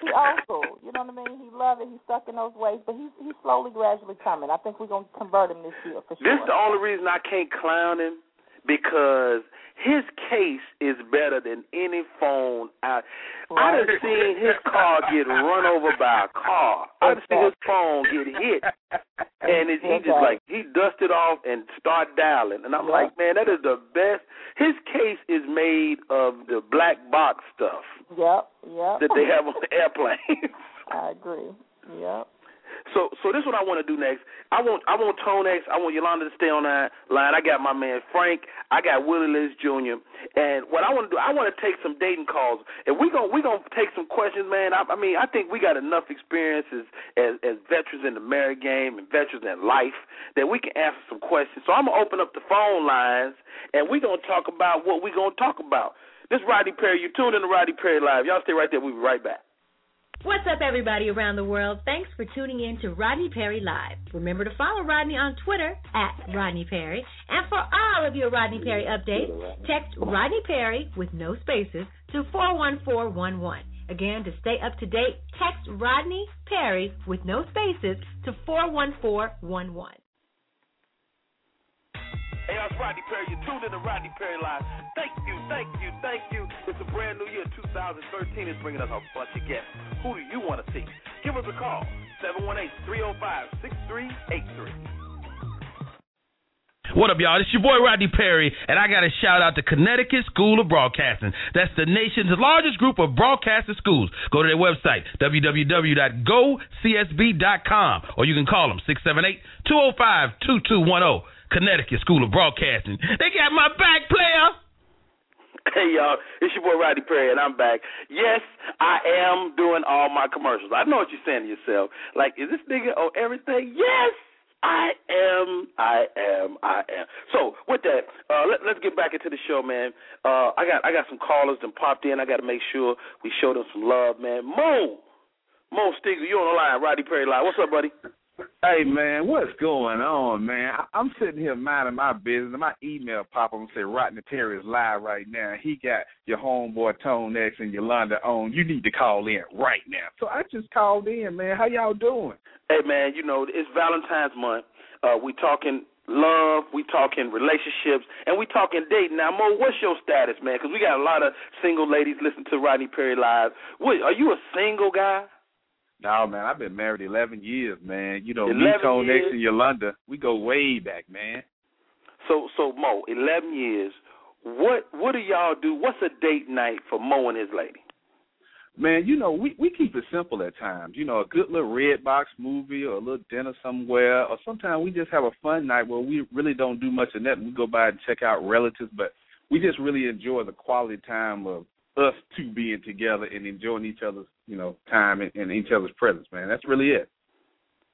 He also, you know what I mean. He love it. He's stuck in those ways, but he's he's slowly, gradually coming. I think we're gonna convert him this year for sure. This is the only reason I can't clown him because his case is better than any phone out. Right. I done seen his car get run over by a car. I done seen his phone get hit, and it, he just like he dusted off and start dialing, and I'm Yeah. like, man, that is the best. His case is made of the black box stuff Yep, yep. that they have on the airplane. I agree. Yep. So, so this is what I want to do next. I want, I want Tone X. I want Yolanda to stay on that line. I got my man Frank. I got Willie Lynch Jr. And what I want to do, I want to take some dating calls, and we gonna we gonna take some questions, man. I, I mean, I think we got enough experiences as as veterans in the married game and veterans in life that we can answer some questions. So I'm gonna open up the phone lines, and we gonna talk about what we gonna talk about. This is Rodney Perry. You tuned in to Rodney Perry Live. Y'all stay right there. We'll be right back. What's up, everybody around the world? Thanks for tuning in to Rodney Perry Live. Remember to follow Rodney on Twitter at Rodney Perry. And for all of your Rodney Perry updates, text Rodney Perry with no spaces to 41411. Again, to stay up to date, text Rodney Perry with no spaces to 41411. It's Rodney Perry. You tuned in to Rodney Perry Live. Thank you, thank you, thank you. It's a brand new year. 2013 is bringing us a bunch of guests. Who do you want to see? Give us a call. 718-305-6383. What up, y'all? It's your boy Rodney Perry, and I got a shout out to Connecticut School of Broadcasting. That's the nation's largest group of broadcasting schools. Go to their website, www.gocsb.com, or you can call them, 678-205-2210. Connecticut School of Broadcasting. They got my back, player. Hey y'all, it's your boy Rodney Perry, and I'm back. Yes, I am doing all my commercials. I know what you're saying to yourself. Like, is this nigga on everything? Yes, I am. I am. I am. So with that, uh, let, let's get back into the show, man. Uh, I got I got some callers that popped in. I got to make sure we show them some love, man. Mo, Mo Stigler, you on the line? Rodney Perry line. What's up, buddy? Hey man, what's going on, man? I'm sitting here minding my business. My email pop up and say Rodney Perry is live right now. He got your homeboy Tone X and Yolanda on. You need to call in right now. So I just called in, man. How y'all doing? Hey man, you know it's Valentine's month. Uh, we talking love, we talking relationships, and we talking dating. Now, Mo, what's your status, man? Because we got a lot of single ladies listening to Rodney Perry live. What, are you a single guy? No, man, I've been married 11 years, man. You know, me, Tone X, and Yolanda, we go way back, man. So, so Mo, eleven years. What what do y'all do? What's a date night for Mo and his lady? Man, you know, we we keep it simple at times. You know, a good little red box movie or a little dinner somewhere, or sometimes we just have a fun night where we really don't do much of nothing. We go by and check out relatives, but we just really enjoy the quality time of us two being together and enjoying each other's, you know, time and, and each other's presence, man. That's really it.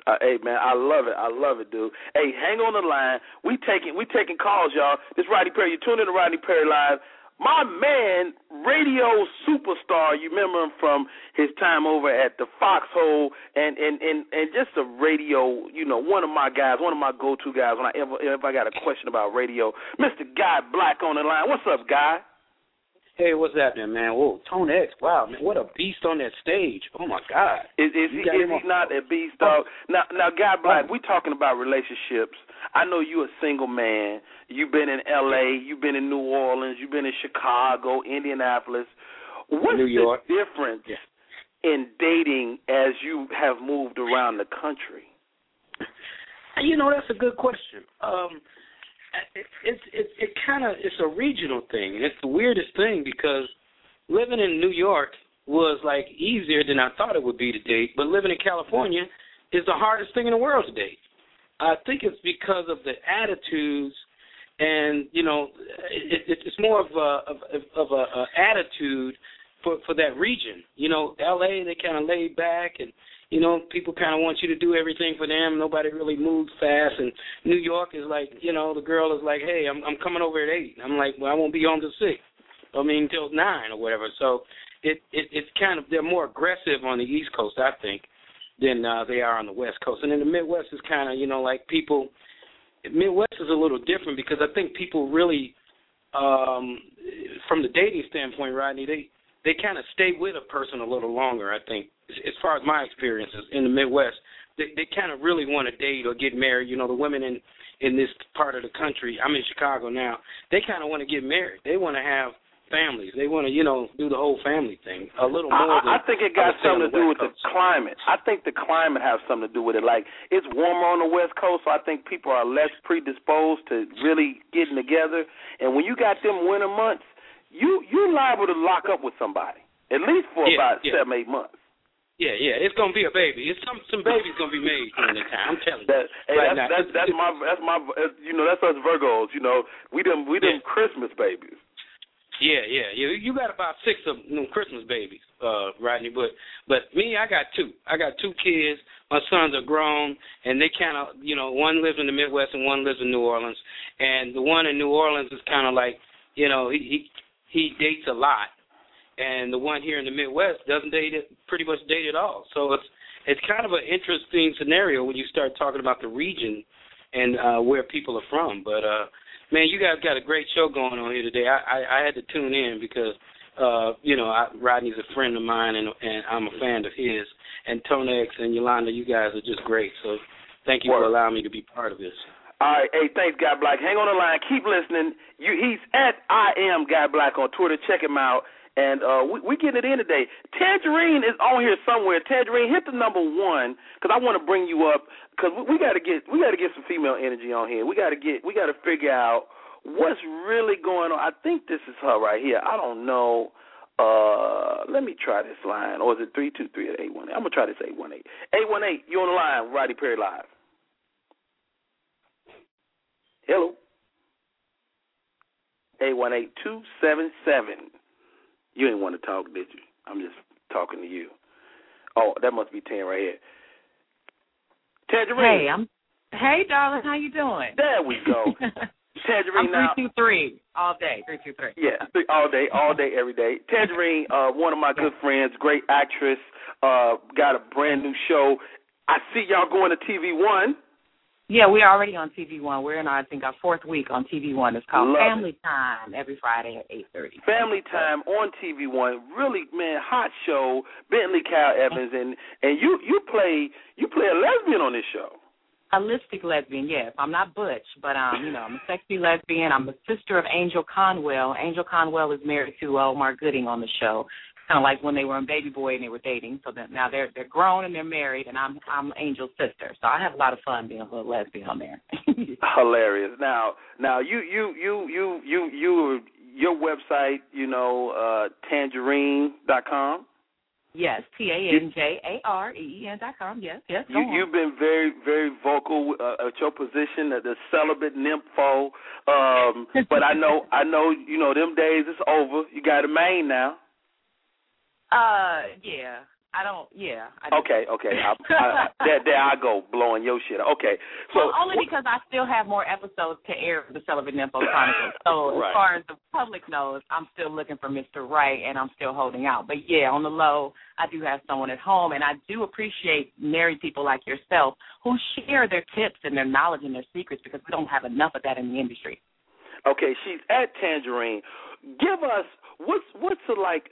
Uh, hey man, I love it. I love it, dude. Hey, hang on the line. We taking we taking calls, y'all. This Rodney Perry. You tune in to Rodney Perry live. My man, radio superstar. You remember him from his time over at the Foxhole, and and and and just a radio. You know, one of my guys, one of my go-to guys. When I ever if I got a question about radio, Mister Guy Black on the line. What's up, Guy? Hey, what's happening, man? Whoa, Tone X, wow, man, what a beast on that stage. Oh my God. Is is he is he not a beast dog? Now now Guy Black, we talking about relationships. I know you a single man. You've been in LA, you've been in New Orleans, you've been in Chicago, Indianapolis. What's New York. the difference Yeah. in dating as you have moved around the country? You know, that's a good question. Um, it, it's it, it kind of it's a regional thing, and it's the weirdest thing because living in New York was like easier than I thought it would be to date, but living in California is the hardest thing in the world to date. I think it's because of the attitudes, and you know, it, it, it's more of a of, of a, a attitude for for that region. You know, L.A. they kind of laid back and you know, people kind of want you to do everything for them. Nobody really moves fast. And New York is like, you know, the girl is like, hey, I'm I'm coming over at eight. I'm like, well, I won't be home till six. I mean, till nine or whatever. So it it it's kind of they're more aggressive on the East Coast, I think, than uh, they are on the West Coast. And then the Midwest is kind of, you know, like people. Midwest is a little different because I think people really, um, from the dating standpoint, Rodney, they they kind of stay with a person a little longer. I think, as far as my experiences in the Midwest, they, they kind of really want to date or get married. You know, the women in in this part of the country. I'm in Chicago now. They kind of want to get married. They want to have families. They want to, you know, do the whole family thing a little more. I, than, I think it got something to do with the climate. I think the climate has something to do with it. Like it's warmer on the West Coast, so I think people are less predisposed to really getting together. And when you got them winter months, you you're liable to lock up with somebody at least for yeah, about yeah. seven eight months. Yeah, yeah, it's gonna be a baby. It's some some babies gonna be made during the time. I'm telling you. That, hey, right that's, now. that's that's my that's my you know that's us Virgos. You know we them we them Yeah. Christmas babies. Yeah, yeah, yeah. You got about six of them Christmas babies, uh, Rodney. But but me, I got two. I got two kids. My sons are grown, and they kind of, you know, one lives in the Midwest and one lives in New Orleans. And the one in New Orleans is kind of like, you know, he he he dates a lot, and the one here in the Midwest doesn't date it pretty much date at all. So it's it's kind of an interesting scenario when you start talking about the region and uh where people are from. But uh man, you guys got a great show going on here today. I I, I had to tune in because uh you know I, Rodney's a friend of mine and and I'm a fan of his. And Tone X and Yolanda, you guys are just great. So thank you for allowing me to be part of this. All right, hey, thanks, Guy Black. Hang on the line, keep listening. You, he's at I am Guy Black on Twitter. Check him out. And uh, we we getting it in today. Tanjareen is on here somewhere. Tanjareen, hit the number one because I want to bring you up because we, we got to get we got to get some female energy on here. We got to get we got to figure out what's really going on. I think this is her right here. I don't know. Uh, let me try this line. Or is it three two three eight one eight? I'm gonna try this eight one eight. Eight one eight. You on the line? Rodney Perry live. Hello. Eight one eight two seven seven. You didn't want to talk, did you? I'm just talking to you. Oh, that must be ten right here. Tanjareen. Hey, I'm. Hey, darling, how you doing? There we go. Tanjareen I'm now. three two three all day. Three two three. Yeah, all day, all day, every day. Tanjareen, uh, one of my good friends, great actress, uh, got a brand new show. I see y'all going to TV One. Yeah, we're already on TV One. We're in our, I think our fourth week on TV One. It's called Love Family Time every Friday at eight thirty. Family Time on TV One, really man, hot show. Bentley Kyle Evans, and and you you play you play a lesbian on this show. Holistic lesbian, yes. I'm not butch, but um, you know, I'm a sexy lesbian. I'm the sister of Angell Conwell. Angell Conwell is married to Omar Gooding on the show. Kind of like when they were in Baby Boy and they were dating. So that now they're they're grown and they're married, and I'm I'm Angell's sister. So I have a lot of fun being a little lesbian on there. Hilarious. Now now you you you you you you your website, you know, uh tanjareen dot com. yes, T A N J A R E E N dot com. Yes, yes. Go You, you've been very, very vocal uh, at your position at the celibate nympho. Um, but I know, I know, you know, them days is over. You got a main now. Uh, yeah. I don't. Yeah. I do. Okay, okay. I, I, there, there I go, blowing your shit. Okay, so well, only because I still have more episodes to air of the Celibate Nympho Chronicles. So Right. as far as the public knows, I'm still looking for Mr. Right, and I'm still holding out. But yeah, on the low, I do have someone at home, and I do appreciate married people like yourself who share their tips and their knowledge and their secrets because we don't have enough of that in the industry. Okay, she's at Tanjareen. Give us what's what's the like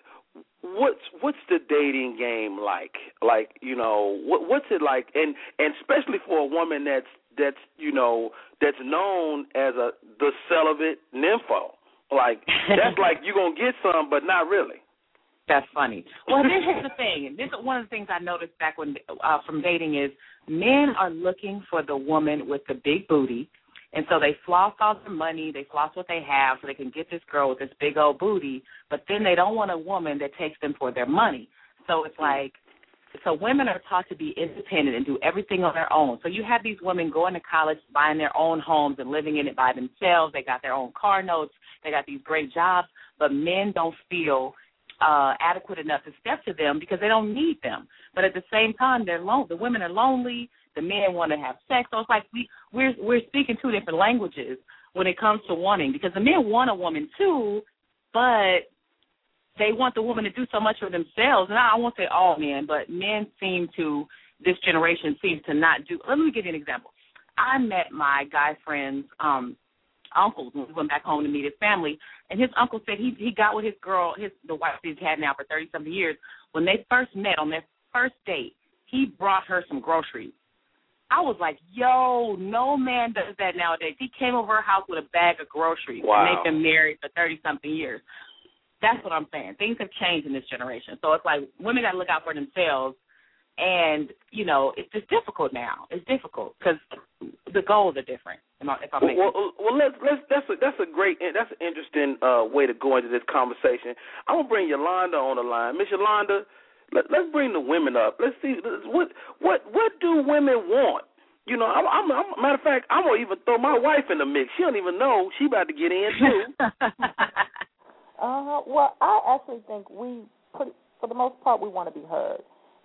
what's what's the dating game like? Like, you know, what what's it like and and especially for a woman that's that's, you know, that's known as a the celibate nympho. Like that's like you're gonna get some but not really. That's funny. Well, this is the thing. This is one of the things I noticed back when uh, from dating is men are looking for the woman with the big booty, and so they floss all their money, they floss what they have, so they can get this girl with this big old booty. But then they don't want a woman that takes them for their money. So it's like, so women are taught to be independent and do everything on their own. So you have these women going to college, buying their own homes and living in it by themselves. They got their own car notes. They got these great jobs, but men don't feel uh adequate enough to step to them because they don't need them. But at the same time, they're lone. The women are lonely. The men want to have sex. So it's like we we're we're speaking two different languages when it comes to wanting because the men want a woman too, but they want the woman to do so much for themselves. And I won't say all men, but men seem to this generation seems to not do. Let me give you an example. I met my guy friend's um uncles when we went back home to meet his family, and his uncle said he he got with his girl, his the wife he's had now for thirty something years. When they first met on their first date, he brought her some groceries. I was like, yo, no man does that nowadays. He came over her house with a bag of groceries Wow. and they've been married for thirty something years. That's what I'm saying. Things have changed in this generation. So it's like women got to look out for themselves. And you know, it's just difficult now. It's difficult because the goals are different. If I- If I'm Well, well, well, let's let's that's a that's a great that's an interesting uh, way to go into this conversation. I'm gonna bring Yolanda on the line, Miss Yolanda. Let, let's bring the women up. Let's see what what what do women want. You know, I'm, I'm, I'm matter of fact, I'm gonna even throw my wife in the mix. She don't even know she about to get in too. Uh-huh. Well, I actually think we, pretty, for the most part, we want to be heard.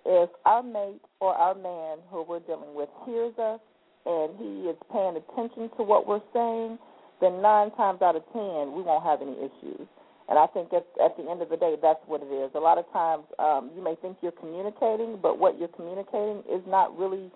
If our mate or our man who we're dealing with hears us and he is paying attention to what we're saying, then nine times out of ten we won't have any issues. And I think at, at the end of the day, that's what it is. A lot of times um, you may think you're communicating, but what you're communicating is not really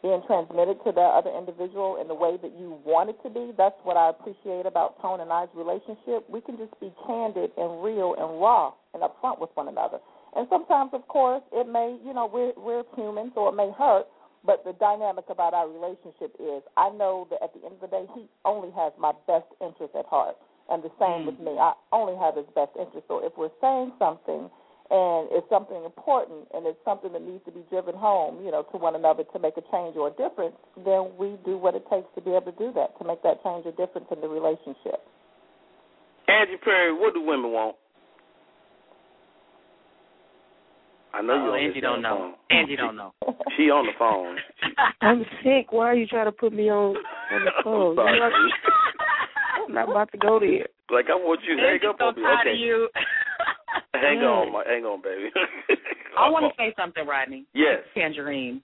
being transmitted to the other individual in the way that you want it to be. That's what I appreciate about Tone and I's relationship. We can just be candid and real and raw and upfront with one another. And sometimes, of course, it may, you know, we're we're humans, so it may hurt. But the dynamic about our relationship is, I know that at the end of the day, he only has my best interest at heart, and the same with mm. me. I only have his best interest. So if we're saying something and it's something important and it's something that needs to be driven home, you know, to one another to make a change or a difference, then we do what it takes to be able to do that, to make that change or difference in the relationship. Angie Perry, what do women want? I know you Oh, Angie don't know. Angie don't know. She on the phone. I'm sick. Why are you trying to put me on on the phone? Sorry. You're not- I'm not about to go there. Like I want you to hang up so on me. Okay. of you. Hang on, my, hang on, baby. I want to say something, Rodney. Yes. Tanjareen.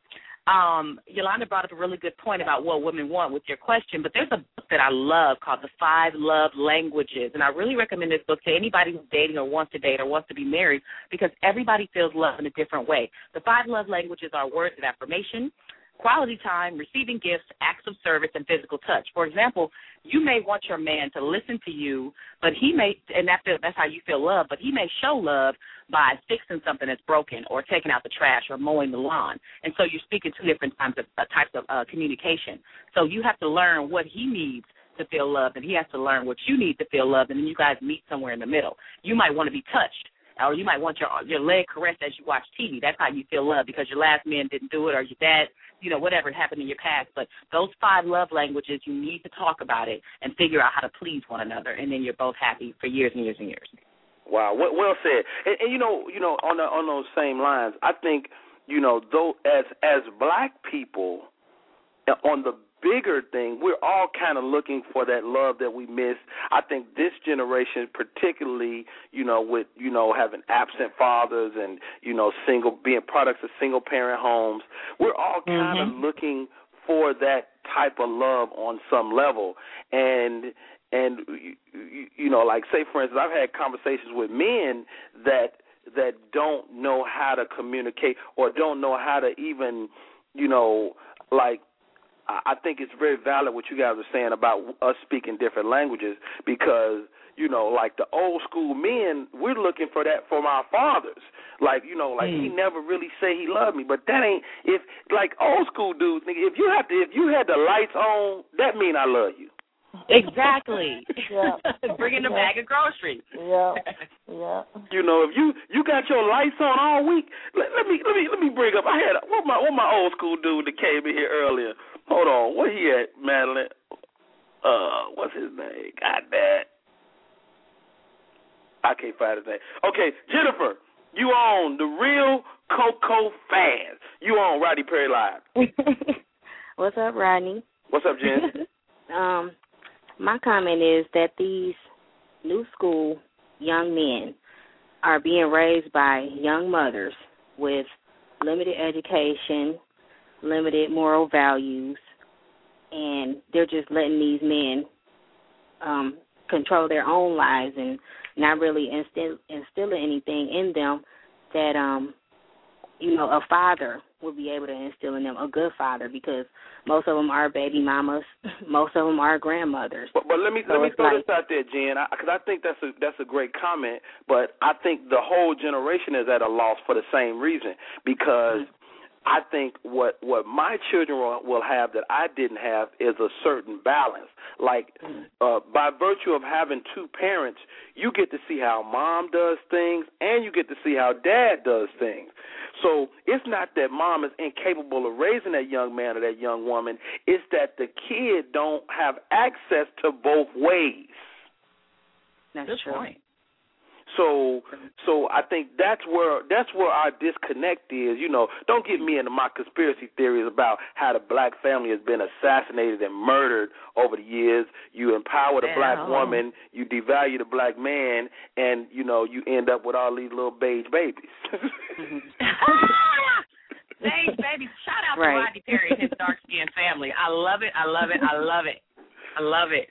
Um, Yolanda brought up a really good point about what women want with your question, but there's a book that I love called The Five Love Languages, and I really recommend this book to anybody who's dating or wants to date or wants to be married because everybody feels love in a different way. The five love languages are words of affirmation, quality time, receiving gifts, acts of service, and physical touch. For example, you may want your man to listen to you, but he may, and that feel, that's how you feel love, but he may show love by fixing something that's broken or taking out the trash or mowing the lawn. And so you're speaking two different types of, uh, types of uh, communication. So you have to learn what he needs to feel loved, and he has to learn what you need to feel loved, and then you guys meet somewhere in the middle. You might want to be touched or you might want your your leg caressed as you watch TV. That's how you feel love because your last man didn't do it or your dad, you know, whatever happened in your past. But those five love languages, you need to talk about it and figure out how to please one another, and then you're both happy for years and years and years. Wow, well, said. And, and you know, you know, on the, on those same lines, I think you know, though as as black people, on the bigger thing, we're all kind of looking for that love that we miss. I think this generation, particularly, you know, with you know having absent fathers and you know single being products of single parent homes, we're all mm-hmm. kind of looking for that type of love on some level, and and you, you know, like say for instance, I've had conversations with men that that don't know how to communicate or don't know how to even, you know, like I I think it's very valid what you guys are saying about us speaking different languages because you know, like the old school men, we're looking for that from our fathers. Like you know, like he mm. never really say he loved me, but that ain't if like old school dudes. Nigga, if you have to, if you had the lights on, that mean I love you. Exactly. Yeah. Bringing a bag of groceries. Yeah, yeah. You know, if you you got your lights on all week, let, let me let me let me bring up. I had what my what my old school dude that came in here earlier. Hold on, where he at, Madeline? Uh, what's his name? God damn. I can't find his name. Okay, Jennifer, you on the real Coco fans. You on Rodney Perry Live. What's up, Rodney? What's up, Jen? um, my comment is that these new school young men are being raised by young mothers with limited education, limited moral values, and they're just letting these men um control their own lives and not really instill instilling anything in them that um you know a father would be able to instill in them a good father because most of them are baby mamas most of them are grandmothers But, but let me So let me throw like- this out there, Jen, because I, think that's a that's a great comment. But I think the whole generation is at a loss for the same reason because I think what what my children will, will have that I didn't have is a certain balance. Like uh, by virtue of having two parents, you get to see how mom does things, and you get to see how dad does things. So it's not that mom is incapable of raising that young man or that young woman. It's that the kid don't have access to both ways. That's Good true. point. So so I think that's where that's where our disconnect is. You know, don't get me into my conspiracy theories about how the black family has been assassinated and murdered over the years. You empower the black woman, you devalue the black man, and you know you end up with all these little beige babies. Mm-hmm. Thanks, babies. Shout out Right. to Rodney Perry and his dark skinned family. I love it. I love it. I love it. I love it.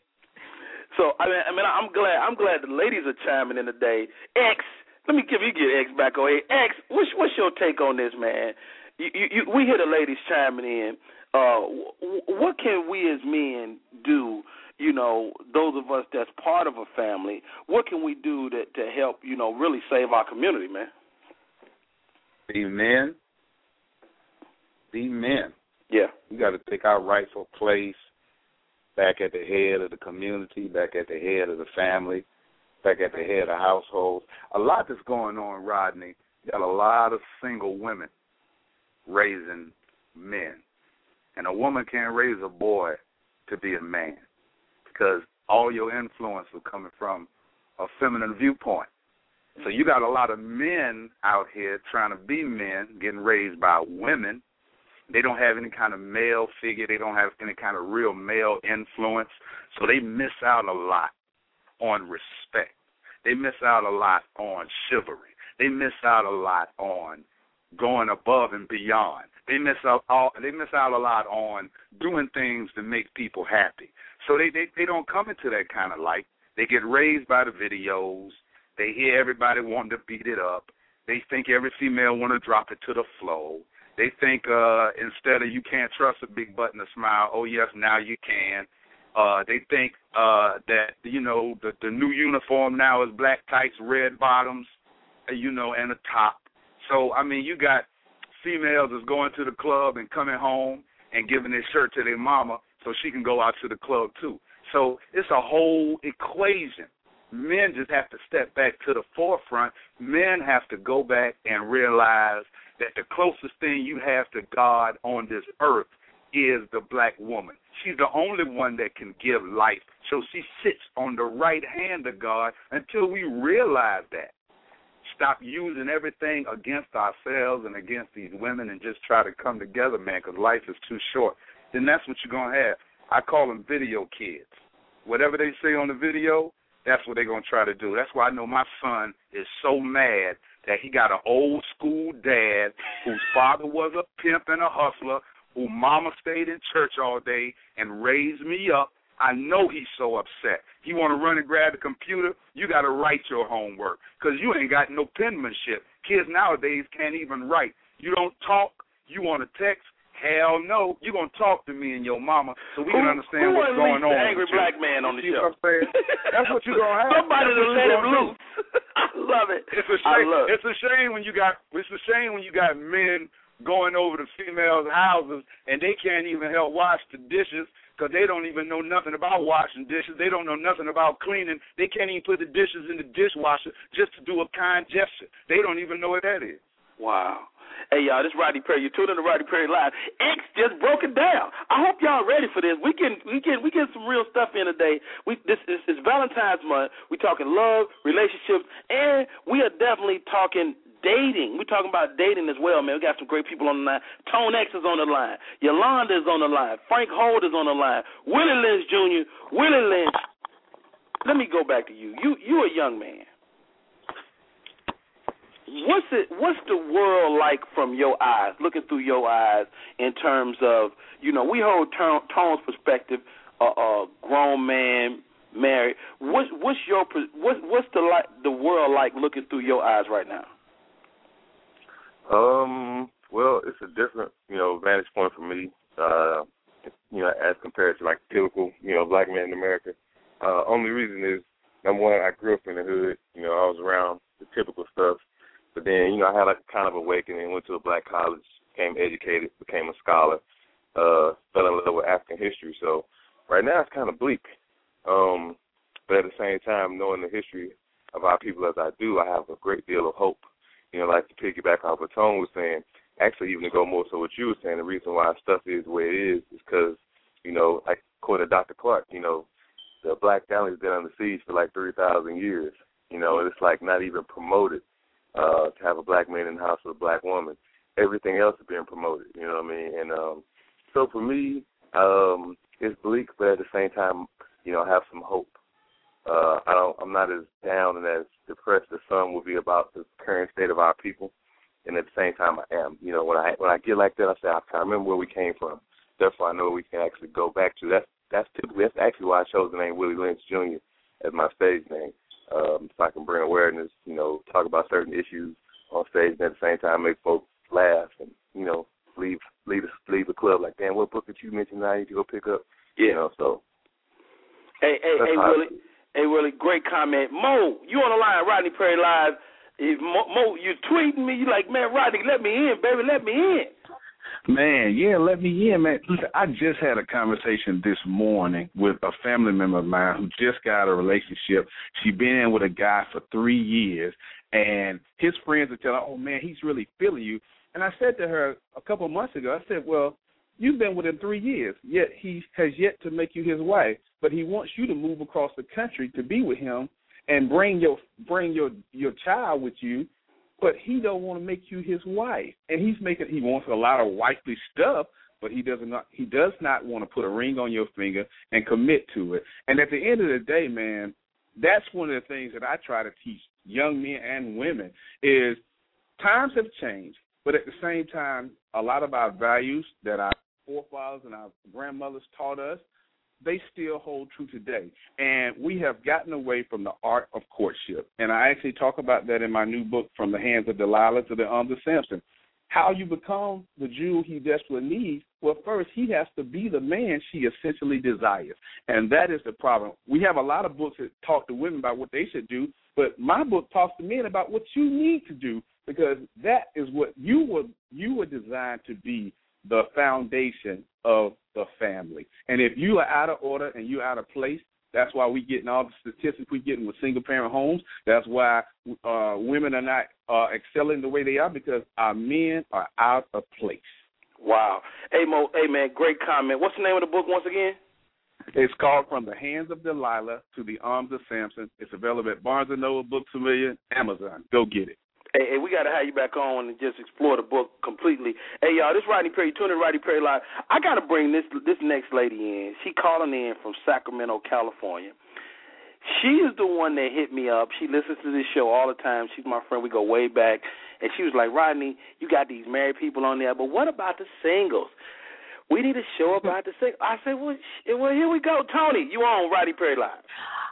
So I mean, I mean, I'm glad. I'm glad the ladies are chiming in today. X, let me give you get X back on here. X, what's what's your take on this, man? You, you, you, we hear the ladies chiming in. Uh, what can we as men do? You know, those of us that's part of a family. What can we do to to help? You know, really save our community, man. Be men. Be men. Yeah. We got to take our rightful place back at the head of the community, back at the head of the family, back at the head of households. A lot that's going on, Rodney. You got a lot of single women raising men. And a woman can't raise a boy to be a man because all your influence is coming from a feminine viewpoint. So you got a lot of men out here trying to be men, getting raised by women. They don't have any kind of male figure. They don't have any kind of real male influence. So they miss out a lot on respect. They miss out a lot on chivalry. They miss out a lot on going above and beyond. They miss out all they miss out a lot on doing things to make people happy. So they they, they don't come into that kind of light. They get raised by the videos. They hear everybody wanting to beat it up. They think every female want to drop it to the floor. They think uh instead of you can't trust a big button to smile, oh yes, now you can. Uh they think uh that you know the the new uniform now is black tights, red bottoms, you know, and a top. So I mean, you got females that's going to the club and coming home and giving their shirt to their mama so she can go out to the club too. So it's a whole equation. Men just have to step back to the forefront. Men have to go back and realize that the closest thing you have to God on this earth is the black woman. She's the only one that can give life. So she sits on the right hand of God until we realize that. Stop using everything against ourselves and against these women and just try to come together, man, because life is too short. Then that's what you're going to have. I call them video kids. Whatever they say on the video, that's what they're going to try to do. That's why I know my son is so mad that he got an old school dad whose father was a pimp and a hustler, who mama stayed in church all day and raised me up. I know he's so upset. He want to run and grab the computer. You got to write your homework because you ain't got no penmanship. Kids nowadays can't even write. You don't talk. You want to text. Hell no. You're gonna talk to me and your mama so we can understand what's going on. the angry black man on the You show? what That's what you're gonna have. Somebody to let him loose. I love it. It's a shame. love it. It's a shame when you got. It's a shame when you got men going over to females' houses and they can't even help wash the dishes because they don't even know nothing about washing dishes. They don't know nothing about cleaning. They can't even put the dishes in the dishwasher just to do a kind gesture. They don't even know what that is. Wow. Hey y'all, this is Rodney Perry. You're tuning to Rodney Perry Live. X just broke it down. I hope y'all ready for this. We can we can we get some real stuff in today. We this is it's Valentine's month. We talking love, relationships, and we are definitely talking dating. We're talking about dating as well, man. We got some great people on the line. Tone X is on the line. Yolanda is on the line. Frank Hold is on the line. Willie Lynch Jr. Willie Lynch. Let me go back to you. You you a young man. What's it? What's the world like from your eyes, looking through your eyes, in terms of you know we hold Tone- Tone's perspective, a uh, uh, grown man married. What's what's your what's what's the like the world like looking through your eyes right now? Um, well, it's a different, you know, vantage point for me. Uh, you know, as compared to like typical, you know, black man in America. Uh, only reason is number one, I grew up in the hood. You know, I was around the typical stuff. But then, you know, I had like kind of awakening, went to a black college, became educated, became a scholar, uh, fell in love with African history. So right now it's kind of bleak. Um, but at the same time, knowing the history of our people as I do, I have a great deal of hope. You know, like to piggyback off what Tone was saying, actually even to go more so what you were saying, the reason why stuff is way it is is because, you know, like according to Dr. Clarke, you know, the black family's been under siege for like three thousand years. You know, it's like not even promoted uh to have a black man in the house with a black woman. Everything else is being promoted, you know what I mean? And um so for me, um, it's bleak but at the same time, you know, I have some hope. Uh I don't I'm not as down and as depressed as some would be about the current state of our people. And at the same time I am. You know, when I when I get like that I say I remember where we came from. Therefore I know we can actually go back to. That's that's typically that's actually why I chose the name Willie Lynch Jr. as my stage name. Um, so I can bring awareness, you know, talk about certain issues on stage and at the same time make folks laugh and, you know, leave leave leave the club like, damn, what book did you mention I need to go pick up? Yeah. You know, so Hey, hey, hey, Willie. Hey, Willie, great comment. Mo, you on the line, Rodney Perry Live. If Mo, Mo, you tweeting me, you like, man, Rodney, let me in, baby, let me in. Man, yeah, let me in, man. Listen, I just had a conversation this morning with a family member of mine who just got a relationship. She been in with a guy for three years, and his friends are telling, her, "Oh man, he's really feeling you." And I said to her a couple months ago, I said, "Well, you've been with him three years, yet he has yet to make you his wife, but he wants you to move across the country to be with him and bring your bring your your child with you." But he don't want to make you his wife. And he's making he wants a lot of wifely stuff, but he does not not, he does not want to put a ring on your finger and commit to it. And at the end of the day, man, that's one of the things that I try to teach young men and women is times have changed, but at the same time, a lot of our values that our forefathers and our grandmothers taught us, they still hold true today. And we have gotten away from the art of courtship. And I actually talk about that in my new book, From the Hands of Delilah to the Arms of Samson. How you become the Jew he desperately needs, well, first, he has to be the man she essentially desires. And that is the problem. We have a lot of books that talk to women about what they should do, but my book talks to men about what you need to do because that is what you were you were designed to be the foundation of the family. And if you are out of order and you're out of place, that's why we're getting all the statistics we're getting with single parent homes. That's why uh, women are not uh, excelling the way they are because our men are out of place. Wow. Hey Mo, hey man, great comment. What's the name of the book once again? It's called From the Hands of Delilah to the Arms of Samson. It's available at Barnes and Noble, Books a Million, Amazon. Go get it. Hey, hey, we got to have you back on and just explore the book completely. Hey, y'all, this Rodney Perry, tuning Rodney Perry Live. I got to bring this this next lady in. She calling in from Sacramento, California. She is the one that hit me up. She listens to this show all the time. She's my friend. We go way back. And she was like, Rodney, you got these married people on there, but what about the singles? We need a show about the singles. I said, well, sh- well, here we go. Tony, you on Rodney Perry Live.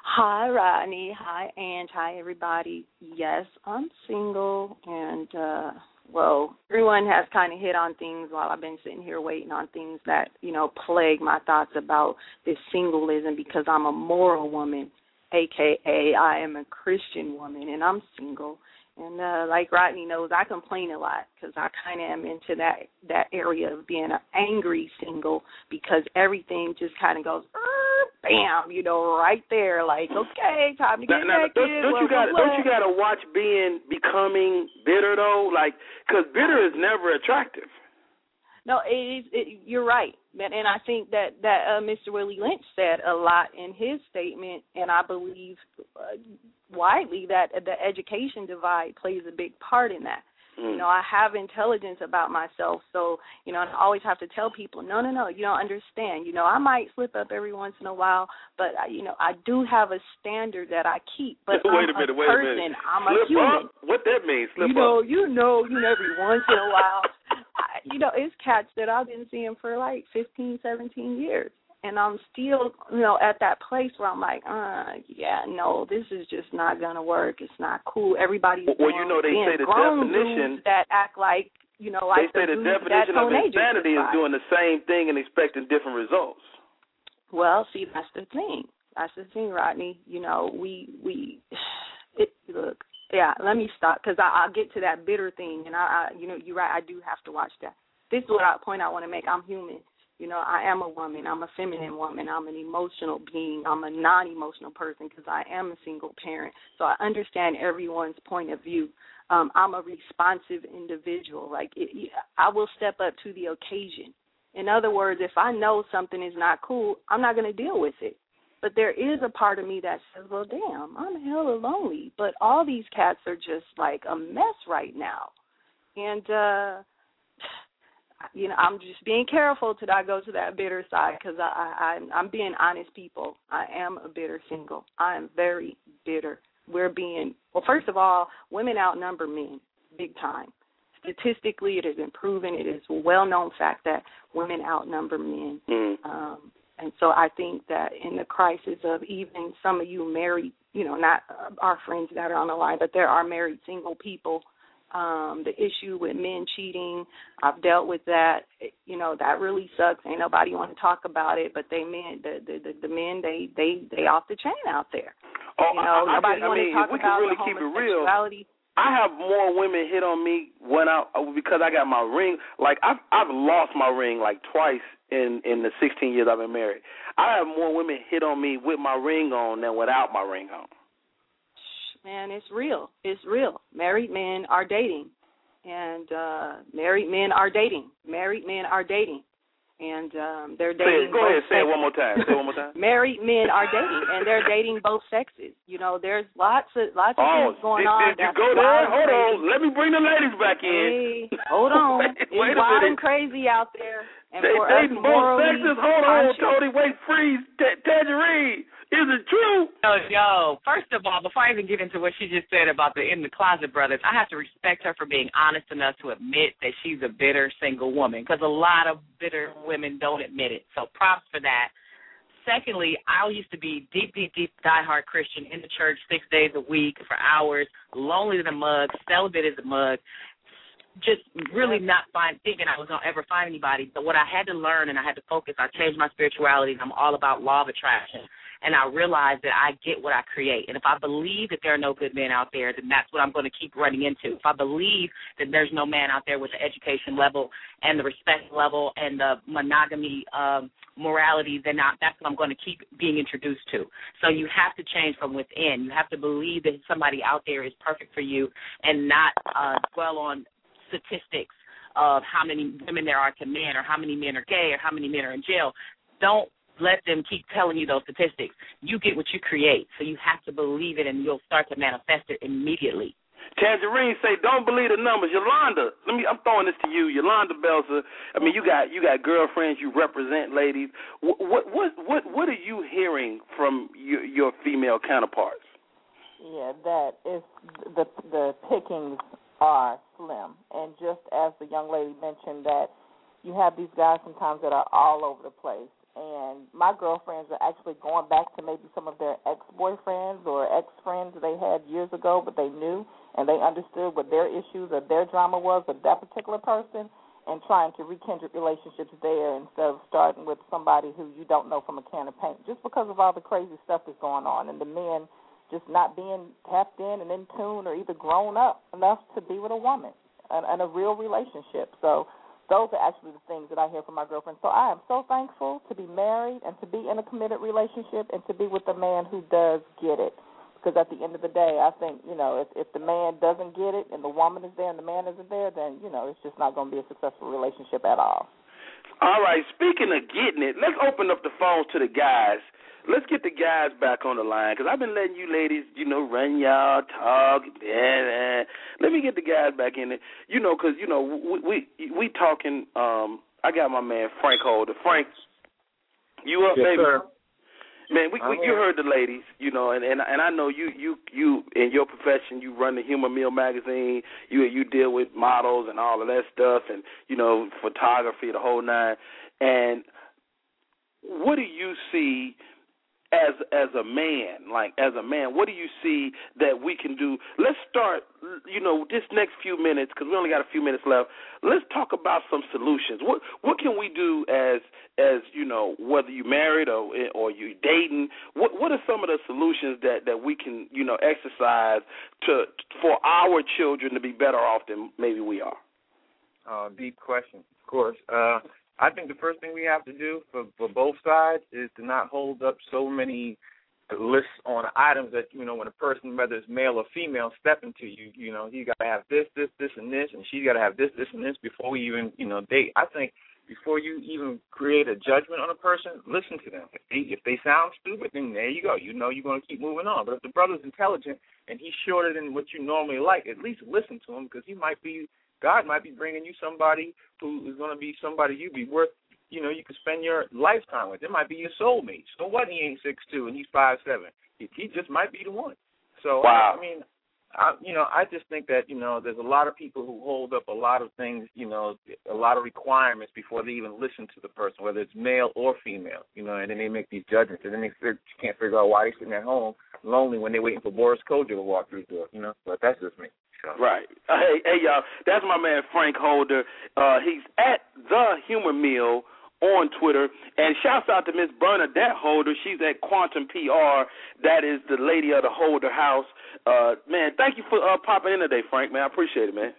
Hi, Rodney. Hi, Ange. Hi, everybody. Yes, I'm single, and uh well, everyone has kind of hit on things while I've been sitting here waiting on things that you know plague my thoughts about this singleism because I'm a moral woman, aka I am a Christian woman, and I'm single. And uh like Rodney knows, I complain a lot because I kind of am into that that area of being an angry single because everything just kind of goes, "Er, bam, you know, right there. Like, okay, time to get Now, now, naked. don't, don't you got don't you got to watch being becoming bitter though? Like, because bitter is never attractive. No, it is. It, you're right, man. And I think that that uh, Mr. Willie Lynch said a lot in his statement, and I believe uh, widely that the education divide plays a big part in that. Mm. You know, I have intelligence about myself, so you know, and I always have to tell people, no, no, no, you don't understand. You know, I might slip up every once in a while, but I, you know, I do have a standard that I keep. But wait I'm a minute, a wait person. a minute. I'm Slip a human. up? What that means? Slip you know, up. you know, you know, every once in a while. I, you know, it's cats that I've been seeing for like fifteen, seventeen years. And I'm still, you know, at that place where I'm like, uh, yeah, no, this is just not gonna work. It's not cool. Everybody's Well, you know, they say the grown definition- that act like, you know, like they say the that definition of insanity is doing the same thing and expecting different results. Well, see, that's the thing. That's the thing, Rodney. You know, we we it, look. Yeah, let me stop because I'll get to that bitter thing, and I, I, you know, you're right. I do have to watch that. this is what I point I want to make. I'm human. You know, I am a woman. I'm a feminine woman. I'm an emotional being. I'm a non-emotional person because I am a single parent. So I understand everyone's point of view. Um, I'm a responsive individual. Like it, I will step up to the occasion. In other words, if I know something is not cool, I'm not going to deal with it. But there is a part of me that says, well, damn, I'm hella lonely. But all these cats are just like a mess right now. And, uh, you know, I'm just being careful to not go to that bitter side because I, I, I'm being honest, people. I am a bitter single. I am very bitter. We're being, well, first of all, women outnumber men big time. Statistically, it has been proven. It is a well-known fact that women outnumber men. Mm. Um, and so I think that in the crisis of even some of you married, you know, not our friends that are on the line, but there are married single people. Um, the issue with men cheating, I've dealt with that. You know, that really sucks. Ain't nobody want to talk about it, but they men, the the the, the men, they they they off the chain out there. Oh, you know, I, I, nobody I want mean, to talk we about can really keep it real. I have more women hit on me when I because I got my ring. Like I've I've lost my ring like twice in in the 16 years I've been married. I have more women hit on me with my ring on than without my ring on. Man, it's real. It's real. Married men are dating, and uh married men are dating. Married men are dating, and um they're dating. it, go ahead, say it one more time. Say it one more time. Married men are dating, and they're dating both sexes. You know, there's lots of lots of Oh, things going did, on. did you go there? Hold crazy. on. Let me bring the ladies back in. Hey, hold on. wait, it's wait wild and crazy out there. And they for dating us both morally sexes. Hold on, Tony. Wait, freeze. T- Tanjareen. Is it true? Yo, yo, first of all, before I even get into what she just said about the In the Closet brothers, I have to respect her for being honest enough to admit that she's a bitter single woman because a lot of bitter women don't admit it. So props for that. Secondly, I used to be deep, deep, deep diehard Christian in the church six days a week for hours, lonely as a mug, celibate as a mug, just really not find thinking I was gonna ever find anybody. But what I had to learn and I had to focus, I changed my spirituality and I'm all about law of attraction. And I realize that I get what I create. And if I believe that there are no good men out there, then that's what I'm going to keep running into. If I believe that there's no man out there with the education level and the respect level and the monogamy um, morality, then I, that's what I'm going to keep being introduced to. So you have to change from within. You have to believe that somebody out there is perfect for you and not uh, dwell on statistics of how many women there are to men or how many men are gay or how many men are in jail. Don't let them keep telling you those statistics. You get what you create, so you have to believe it and you'll start to manifest it immediately. Tanjareen say, "Don't believe the numbers." Yolanda, let me. I'm throwing this to you, Yolanda Belser. I mean, you got you got girlfriends. You represent ladies. What what what what, what are you hearing from your, your female counterparts? Yeah, that is the the pickings are slim, and just as the young lady mentioned that you have these guys sometimes that are all over the place. And my girlfriends are actually going back to maybe some of their ex boyfriends or ex friends they had years ago, but they knew and they understood what their issues or their drama was with that particular person, and trying to rekindle relationships there instead of starting with somebody who you don't know from a can of paint, just because of all the crazy stuff that's going on, and the men just not being tapped in and in tune or either grown up enough to be with a woman and, and a real relationship. So those are actually the things that I hear from my girlfriend. So I am so thankful to be married and to be in a committed relationship and to be with a man who does get it. Because at the end of the day, I think you know if if the man doesn't get it and the woman is there and the man isn't there, then you know it's just not going to be a successful relationship at all. All right. Speaking of getting it, let's open up the phones to the guys. Let's get the guys back on the line because I've been letting you ladies, you know, run y'all talk. Yeah, let me get the guys back in there. You know, because you know we we we talking. Um, I got my man Frank Holder. Frank, you up, Yes, baby? sir. Man, we, we you heard the ladies, you know, and and and I know you you you in your profession you run the Humor Mill magazine. You you deal with models and all of that stuff, and you know photography, the whole nine. And what do you see as as a man, like as a man, what do you see that we can do? Let's start, you know, this next few minutes because we only got a few minutes left. Let's talk about some solutions. What what can we do as as you know, whether you married or or you dating? What what are some of the solutions that that we can you know exercise to for our children to be better off than maybe we are? Uh, deep question, of course. I think the first thing we have to do for for both sides is to not hold up so many lists on items that you know when a person, whether it's male or female, step into you. You know, you got to have this, this, this, and this, and she's got to have this, this, and this before we even you know date. I think before you even create a judgment on a person, listen to them. If they, if they sound stupid, then there you go. You know you're going to keep moving on. But if the brother's intelligent and he's shorter than what you normally like, at least listen to him because he might be God might be bringing you somebody who is going to be somebody you'd be worth you know, you could spend your lifetime with. It might be your soulmate. So what? He ain't six two and he's five seven. He, just might be the one. So wow. I, I mean, I, you know, I just think that you know, there's a lot of people who hold up a lot of things, you know, a lot of requirements before they even listen to the person, whether it's male or female, you know, and then they make these judgments, and then they can't figure out why they're sitting at home lonely when they're waiting for Boris Kodjoe to walk through the door, you know. But that's just me. Right. Hey, hey, y'all. That's my man Frank Holder. Uh, he's at the Humor Mill on Twitter. And shouts out to Miss Bernadette Holder. She's at Quantum PR. That is the lady of the Holder House. Uh, man, thank you for uh, popping in today, Frank. Man, I appreciate it, man.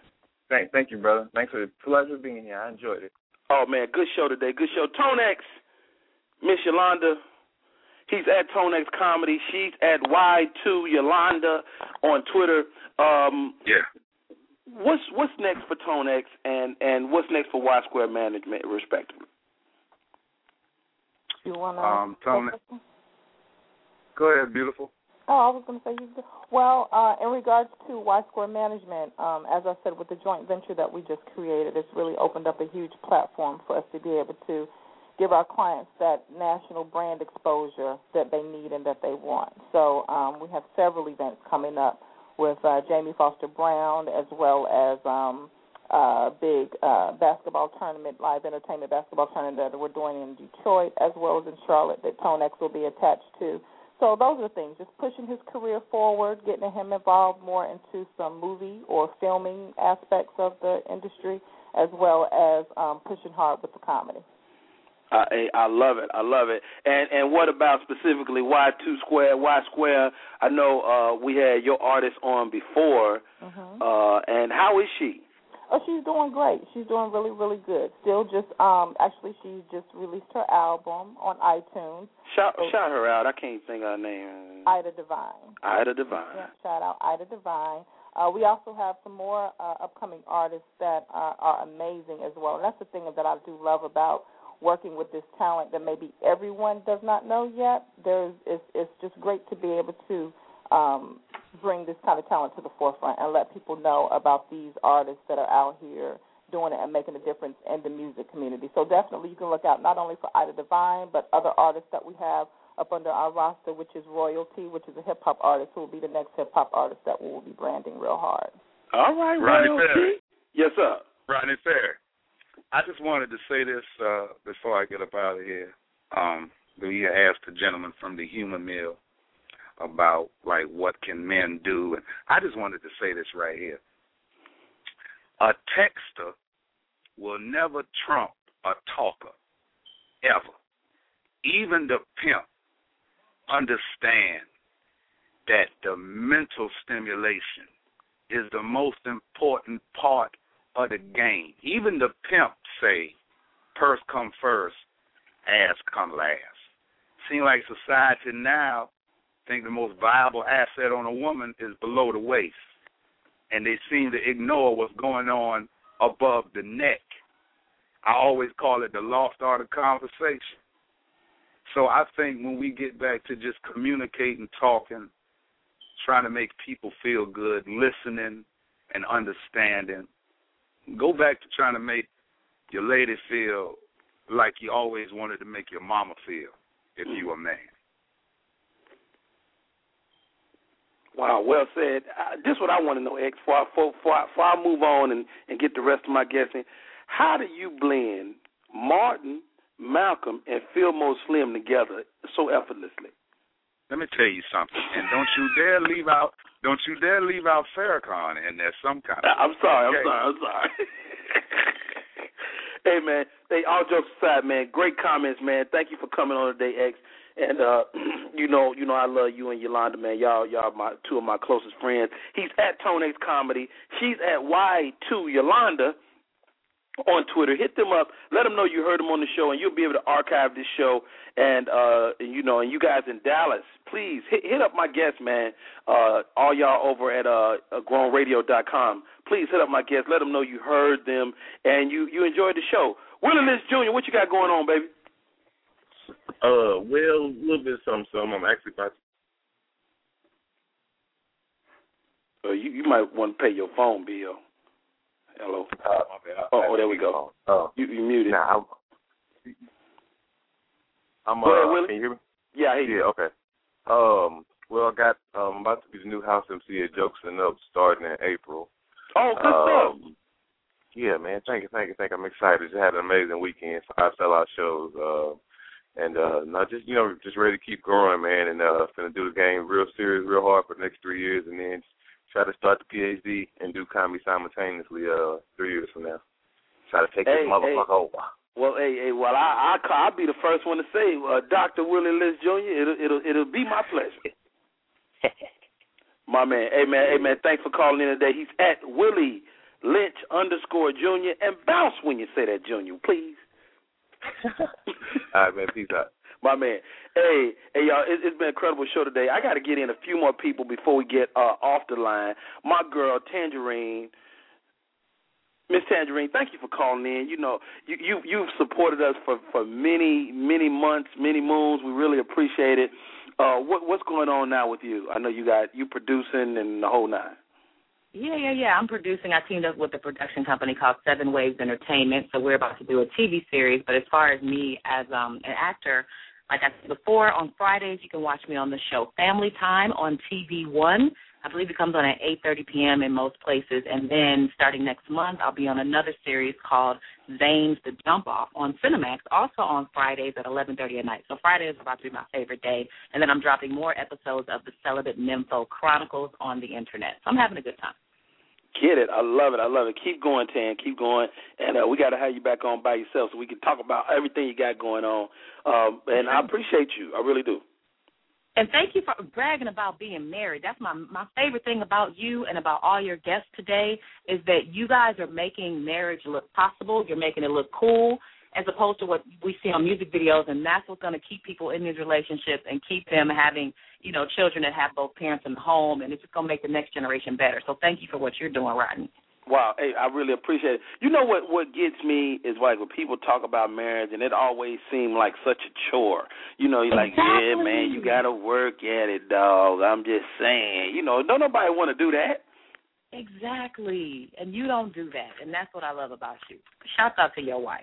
Thank, thank you, brother. Thanks for the pleasure of being here. I enjoyed it. Oh man, good show today. Good show. Tone-X, Miss Yolanda. He's at Tonex Comedy. She's at Y2 Yolanda on Twitter. Um, yeah. What's what's next for Tone-X and and what's next for Y Square Management, respectively? You want to? Um, Tony. Go ahead, beautiful. Oh, I was going to say you. Well, uh, in regards to Y Square Management, um, as I said, with the joint venture that we just created, it's really opened up a huge platform for us to be able to give our clients that national brand exposure that they need and that they want. So um, we have several events coming up with uh, Jamie Foster Brown as well as um, uh, big uh, basketball tournament, live entertainment basketball tournament that we're doing in Detroit as well as in Charlotte that Tone-X will be attached to. So those are things, just pushing his career forward, getting him involved more into some movie or filming aspects of the industry, as well as um, pushing hard with the comedy. I I love it. I love it. And and what about specifically Y two square Y square? I know uh we had your artist on before. Mm-hmm. Uh and how is she? Oh, she's doing great. She's doing really, really good. Still just um actually she just released her album on iTunes. Shout so, shout her out. I can't think of her name. Ida Divine. Ida Divine. Yeah, shout out Ida Divine. Uh, we also have some more uh, upcoming artists that are, are amazing as well. And that's the thing that I do love about working with this talent that maybe everyone does not know yet. There's it's, it's just great to be able to um, bring this kind of talent to the forefront and let people know about these artists that are out here doing it and making a difference in the music community. So definitely you can look out not only for Ida Divine, but other artists that we have up under our roster, which is Royalty, which is a hip hop artist who will be the next hip hop artist that we will be branding real hard. All right, Ronnie Royalty. Fair. Yes, sir. Ronnie Fair. I just wanted to say this uh, before I get up out of here. Um, we asked the gentleman from the Humor Mill about like what can men do and I just wanted to say this right here. A texter will never trump a talker ever. Even the pimp understand that the mental stimulation is the most important part of the game. Even the pimp say purse come first, ass come last. Seem like society now think the most valuable asset on a woman is below the waist. And they seem to ignore what's going on above the neck. I always call it the lost art of conversation. So I think when we get back to just communicating, talking, trying to make people feel good, listening and understanding, go back to trying to make your lady feel like you always wanted to make your mama feel if you were a man. Wow, well said. Uh, this is what I want to know, X. Before I, before, before, I, before I move on and, and get the rest of my guessing, how do you blend Martin, Malcolm, and Fillmore Slim together so effortlessly? Let me tell you something, and don't you dare leave out don't you dare leave out Farrakhan in there some kind of. I'm sorry. Okay. I'm sorry. I'm sorry. hey man, hey, all jokes aside, man, great comments, man. Thank you for coming on today, X. And uh you know, you know I love you and Yolanda, man. Y'all y'all my two of my closest friends. He's at Tonex Comedy. She's at Y two Yolanda. on Twitter. Hit them up. Let them know you heard them on the show, and you'll be able to archive this show. And uh, you know, and you guys in Dallas, please hit, hit up my guest, man. Uh, all y'all over at uh, grownradio.com. Please hit up my guest. Let them know you heard them and you you enjoyed the show. Willie Lynch Jr., what you got going on, baby? Uh, well, a little bit something, something. I'm actually about. To... Uh, you you might want to pay your phone bill. Hello. Uh. Oh, oh, there we go. Oh, you you muted. Nah, I'm. I'm Go ahead, uh, Willie. can you hear me? Yeah, I hear you. Yeah, okay. Um, well, I got um about to be the new house MC at Jokes and Notes starting in April. Oh, good stuff. Um, yeah, man. Thank you, thank you, thank you. I'm excited. Just had an amazing weekend. Five sellout shows. Uh, and uh, not just you know just ready to keep growing, man. And uh, gonna do the game real serious, real hard for the next three years, and then try to start the PhD and do comedy simultaneously. Uh, three years from now. Try to take Hey, this motherfucker hey. over. Well, hey, hey, well, I, I, I'll be the first one to say, uh, Doctor Willie Lynch Jr. It'll, it'll, it'll be my pleasure. my man, hey man, hey man, thanks for calling in today. He's at Willie Lynch underscore Jr. and bounce when you say that, Junior, please. All right, man. Peace out. My man. Hey, hey, y'all. It, it's been an incredible show today. I got to get in a few more people before we get uh, off the line. My girl Tanjareen, Miss Tanjareen. Thank you for calling in. You know, you you you've supported us for for many many months, many moons. We really appreciate it. Uh, what what's going on now with you? I know you got you producing and the whole nine. Yeah, yeah, yeah. I'm producing. I teamed up with a production company called Seven Waves Entertainment, so we're about to do a TV series. But as far as me as um an actor, like I said before, on Fridays you can watch me on the show Family Time on TV One. I believe it comes on at 8:30 p.m. in most places, and then starting next month, I'll be on another series called Zane's The Jump Off on Cinemax, also on Fridays at 11:30 at night. So Friday is about to be my favorite day, and then I'm dropping more episodes of the Celibate Nympho Chronicles on the internet. So I'm having a good time. Get it. I love it. I love it. Keep going, Tan. Keep going. And uh, we got to have you back on by yourself so we can talk about everything you got going on. Um, and I appreciate you. I really do. And thank you for bragging about being married. That's my my favorite thing about you and about all your guests today is that you guys are making marriage look possible. You're making it look cool as opposed to what we see on music videos and that's what's going to keep people in these relationships and keep them having, you know, children that have both parents in the home and it's just going to make the next generation better. So thank you for what you're doing, Rodney. Wow, hey, I really appreciate it. You know what? What gets me is like when people talk about marriage, and it always seemed like such a chore. You know, you're like, yeah, man, you got to work at it, dog. I'm just saying. You know, don't nobody want to do that. Exactly. And you don't do that. And that's what I love about you. Shout out to your wife.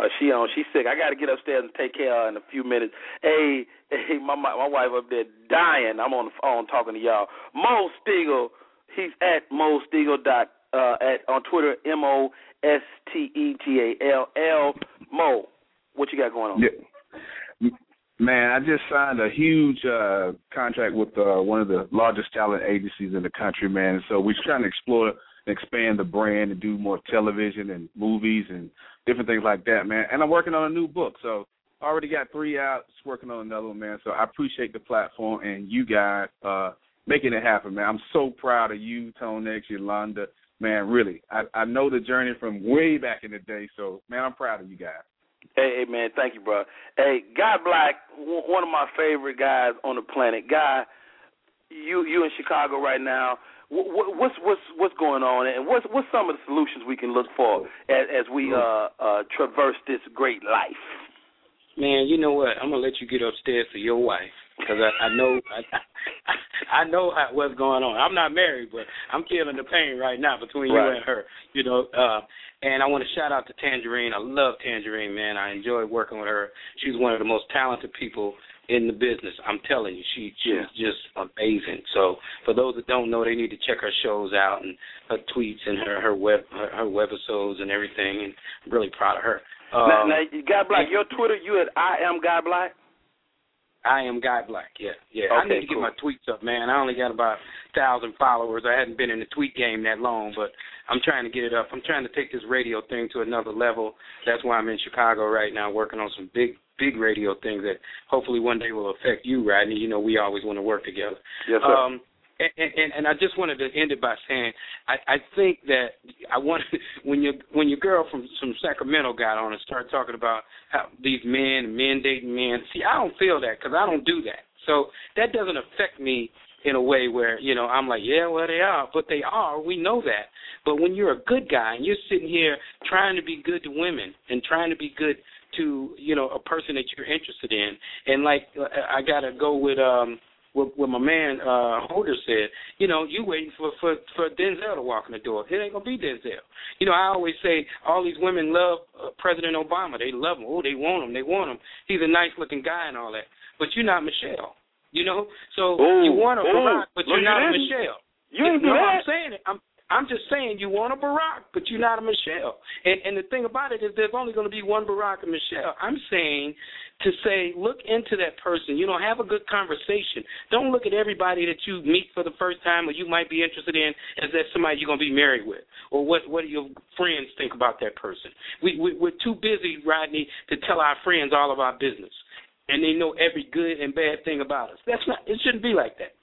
Uh, she on. She's sick. I got to get upstairs and take care of her in a few minutes. Hey, hey, my my, wife up there dying. I'm on the phone talking to y'all. Mo Stegall. He's at Mo Stegall dot uh, at on Twitter. M O S T E G A L L. Mo, what you got going on? Yeah. Man, I just signed a huge uh contract with uh one of the largest talent agencies in the country, man. So we're trying to explore and expand the brand and do more television and movies and different things like that, man. And I'm working on a new book, so I already got three out. Just working on another one, man. So I appreciate the platform and you guys uh making it happen, man. I'm so proud of you, Tone-X, Yolanda. Man, really. I I know the journey from way back in the day, so man, I'm proud of you guys. Hey, hey, man, thank you, bro. Hey, Guy Black, one of my favorite guys on the planet. Guy, you you in Chicago right now. What, what's what's what's going on, and what's what's some of the solutions we can look for as, as we uh, uh, traverse this great life? Man, you know what? I'm gonna let you get upstairs to your wife because I, I know I, I know how, what's going on. I'm not married, but I'm feeling the pain right now between Right. you and her. You know, uh, and I want to shout out to Tanjareen. I love Tanjareen, man. I enjoy working with her. She's one of the most talented people in the business. I'm telling you, she she's just amazing. So for those that don't know, they need to check her shows out and her tweets and her her web her, her webisodes and everything. And I'm really proud of her. now, Um, now, Guy Black, your Twitter, you at I am Guy Black. I am Guy Black. Yeah, yeah. I need to get my tweets up, man. I only got about thousand followers. I hadn't been in the tweet game that long, but I'm trying to get it up. I'm trying to take this radio thing to another level. That's why I'm in Chicago right now, working on some big, big radio things that hopefully one day will affect you, Rodney. You know, we always want to work together. Yes, sir. Um, and, and, and I just wanted to end it by saying I, I think that I want when your when your girl from from Sacramento got on and started talking about how these men men dating men. See, I don't feel that because I don't do that. So that doesn't affect me in a way where you know I'm like, yeah, well they are, but they are. We know that. But when you're a good guy and you're sitting here trying to be good to women and trying to be good to you know a person that you're interested in, and like I gotta go with um what, what my man uh Holder said, you know, you waiting for for for Denzel to walk in the door. It ain't gonna be Denzel. You know, I always say all these women love uh, President Obama. They love him. Oh, they want him. They want him. He's a nice looking guy and all that. But you're not Michelle. You know, so Ooh, you want him a Barack, but you're not at a this. Michelle. You ain't no, I'm saying it. I'm I'm just saying you want a Barack, but you're not a Michelle. And and the thing about it is there's only going to be one Barack and Michelle. I'm saying to say look into that person. You know, have a good conversation. Don't look at everybody that you meet for the first time or you might be interested in as that somebody you're going to be married with or what what do your friends think about that person. We, we we're too busy, Rodney, to tell our friends all of our business. And they know every good and bad thing about us. That's not. It shouldn't be like that.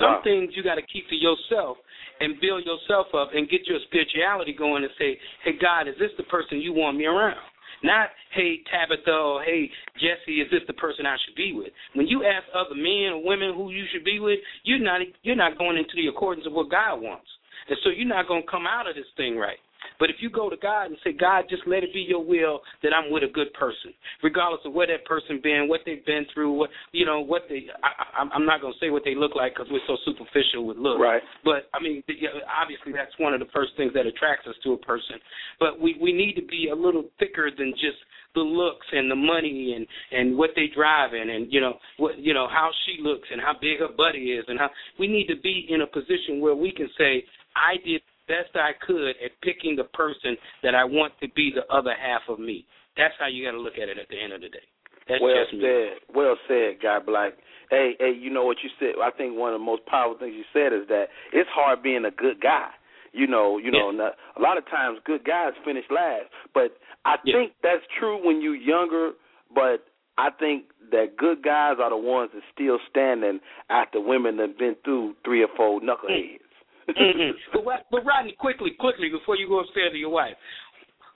Some Wow. things you got to keep to yourself and build yourself up and get your spirituality going and say, hey, God, is this the person you want me around? Not, hey, Tabitha or hey, Jesse, is this the person I should be with? When you ask other men or women who you should be with, you're not you're not going into the accordance of what God wants. And so you're not going to come out of this thing right. But if you go to God and say, God, just let it be your will that I'm with a good person, regardless of where that person been, what they've been through, what you know, what they. I, I, I'm not going to say what they look like because we're so superficial with looks. Right. But I mean, obviously that's one of the first things that attracts us to a person. But we we need to be a little thicker than just the looks and the money and and what they driving and you know what you know how she looks and how big her buddy is and how we need to be in a position where we can say I did best I could at picking the person that I want to be the other half of me. That's how you got to look at it at the end of the day. That's well just me. said. Well said, Guy Black. Hey, hey, you know what you said? I think one of the most powerful things you said is that it's hard being a good guy. You know, you know, not- a lot of times good guys finish last, but I think that's true when you're younger. But I think that good guys are the ones that still standing after women that have been through three or four knuckleheads. Mm But but Rodney, quickly, quickly before you go upstairs to your wife,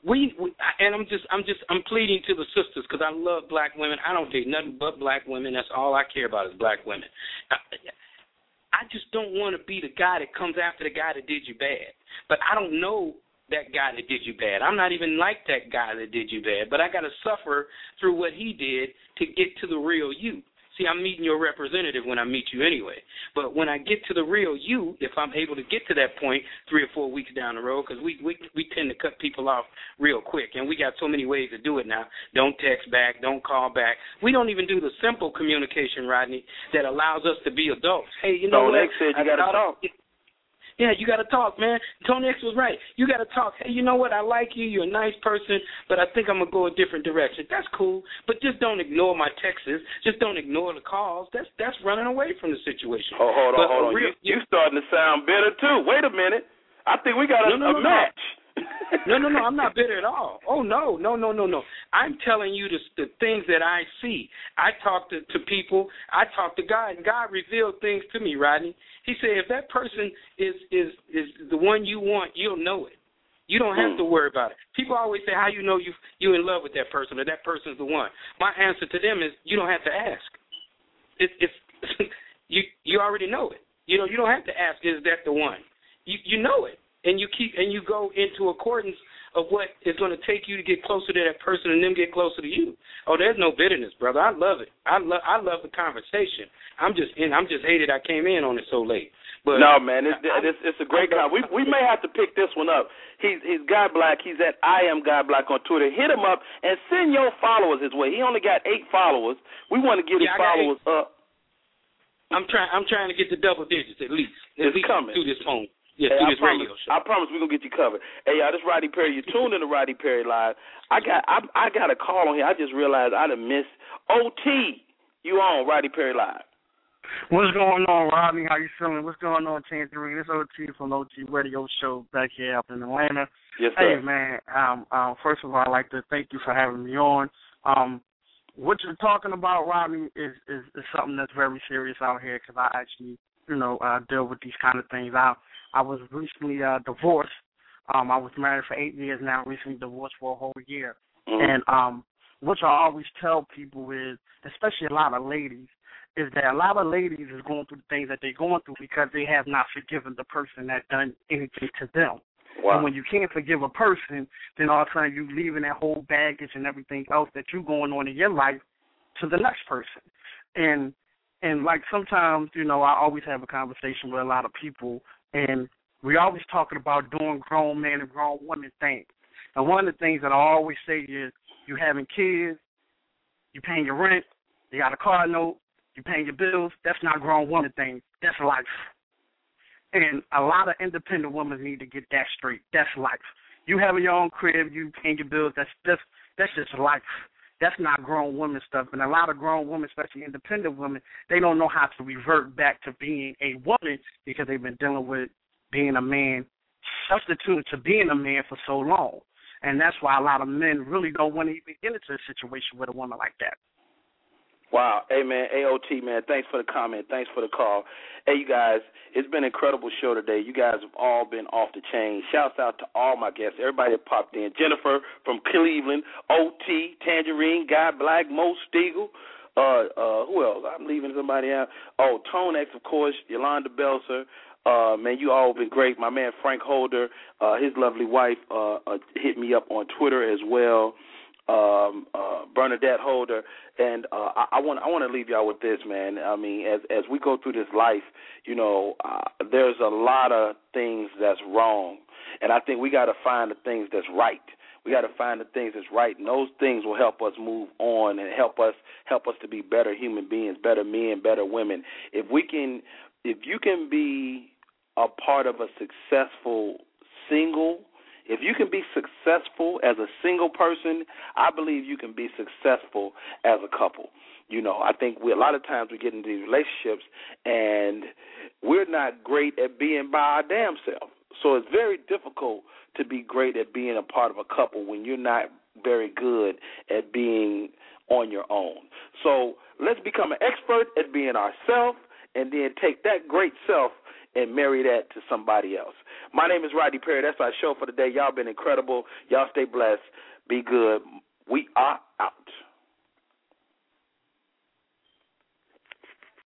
we, we and I'm just I'm just I'm pleading to the sisters because I love black women. I don't date nothing but black women. That's all I care about is black women. I, I just don't want to be the guy that comes after the guy that did you bad. But I don't know that guy that did you bad. I'm not even like that guy that did you bad. But I got to suffer through what he did to get to the real you. See, I'm meeting your representative when I meet you anyway. But when I get to the real you, if I'm able to get to that point three or four weeks down the road, because we, we we tend to cut people off real quick, and we got so many ways to do it now. Don't text back, don't call back. We don't even do the simple communication, Rodney, that allows us to be adults. Hey, you know Tone what? You I gotta talk. Yeah, you got to talk, man. Tone-X was right. You got to talk. Hey, you know what? I like you. You're a nice person, but I think I'm gonna go a different direction. That's cool, but just don't ignore my texts. Just don't ignore the calls. That's that's running away from the situation. Oh, hold on, But hold on. real- you, you starting to sound bitter too. Wait a minute. I think we got a, No, no, a no, no. match. no, no, no. I'm not bitter at all. Oh no, no, no, no, no. I'm telling you the, the things that I see. I talk to, to people. I talk to God, and God revealed things to me, Rodney. He said, if that person is is is the one you want, you'll know it. You don't have hmm. to worry about it. People always say, "How you know you you in love with that person or that person's the one?" My answer to them is, you don't have to ask. It, it's you you already know it. You know you don't have to ask, "Is that the one?" You you know it, and you keep and you go into accordance of what is going to take you to get closer to that person and them get closer to you. Oh, there's no bitterness, brother. I love it. I love I love the conversation. I'm just in. I'm just hated. I came in on it so late. But no, man, it's, I- it's it's a great guy. We we may have to pick this one up. He's he's Guy Black. He's at I am Guy Black on Twitter. Hit him up and send your followers his way. He only got eight followers. We want to get his Yeah, got followers up. I'm trying. I'm trying to get to double digits at least. At It's least coming. through this phone. Yeah, Hey, I promise, radio show. I promise we're gonna get you covered. Hey y'all, this Rodney Perry. You tuned in to Rodney Perry Live. I got I I got a call on here. I just realized I done missed OT. You on Rodney Perry Live. What's going on, Rodney? How you feeling? What's going on, Team Three? This OT from OT Radio Show back here up in Atlanta. Yes, sir. Hey, man. Um, um, first of all, I'd like to thank you for having me on. Um, what you're talking about, Rodney, is is, is something that's very serious out here because I actually you know uh, deal with these kind of things. I I was recently uh, divorced. Um, I was married for eight years now. Recently divorced for a whole year. Mm-hmm. And um, what I always tell people is, especially a lot of ladies, is that a lot of ladies is going through the things that they're going through because they have not forgiven the person that done anything to them. Wow. And when you can't forgive a person, then all of a sudden you're leaving that whole baggage and everything else that you're going on in your life to the next person. And and like sometimes, you know, I always have a conversation with a lot of people and we always talking about doing grown man and grown woman things. And one of the things that I always say is you having kids, you paying your rent, you got a car note, you paying your bills, that's not grown woman things. That's life. And a lot of independent women need to get that straight. That's life. You having your own crib, you paying your bills, that's that's that's just life. That's not grown woman stuff. And a lot of grown women, especially independent women, they don't know how to revert back to being a woman because they've been dealing with being a man, substituted to being a man for so long. And that's why a lot of men really don't want to even get into a situation with a woman like that. Wow. Hey, man, AOT, man, thanks for the comment. Thanks for the call. Hey, you guys, it's been an incredible show today. You guys have all been off the chain. Shouts out to all my guests, everybody that popped in. Jennifer from Cleveland, OT, Tanjareen, Guy Black, Mo Stegall. Uh, uh, who else? I'm leaving somebody out. Oh, Tone-X, of course, Yolanda Belser. Uh, man, you all been great. My man Frank Holder, uh, his lovely wife, uh, uh, hit me up on Twitter as well um, uh, Bernadette Holder, and uh, I, want I want to leave y'all with this, man. I mean, as as we go through this life, you know, uh, there's a lot of things that's wrong, and I think we got to find the things that's right. We got to find the things that's right, and those things will help us move on and help us help us to be better human beings, better men, better women. If we can, if you can be a part of a successful single if you can be successful as a single person, I believe you can be successful as a couple. You know, I think we a lot of times we get into these relationships and we're not great at being by our damn self. So it's very difficult to be great at being a part of a couple when you're not very good at being on your own. So let's become an expert at being ourselves and then take that great self and marry that to somebody else. My name is Rodney Perry. That's our show for today. Y'all been incredible. Y'all stay blessed. Be good. We are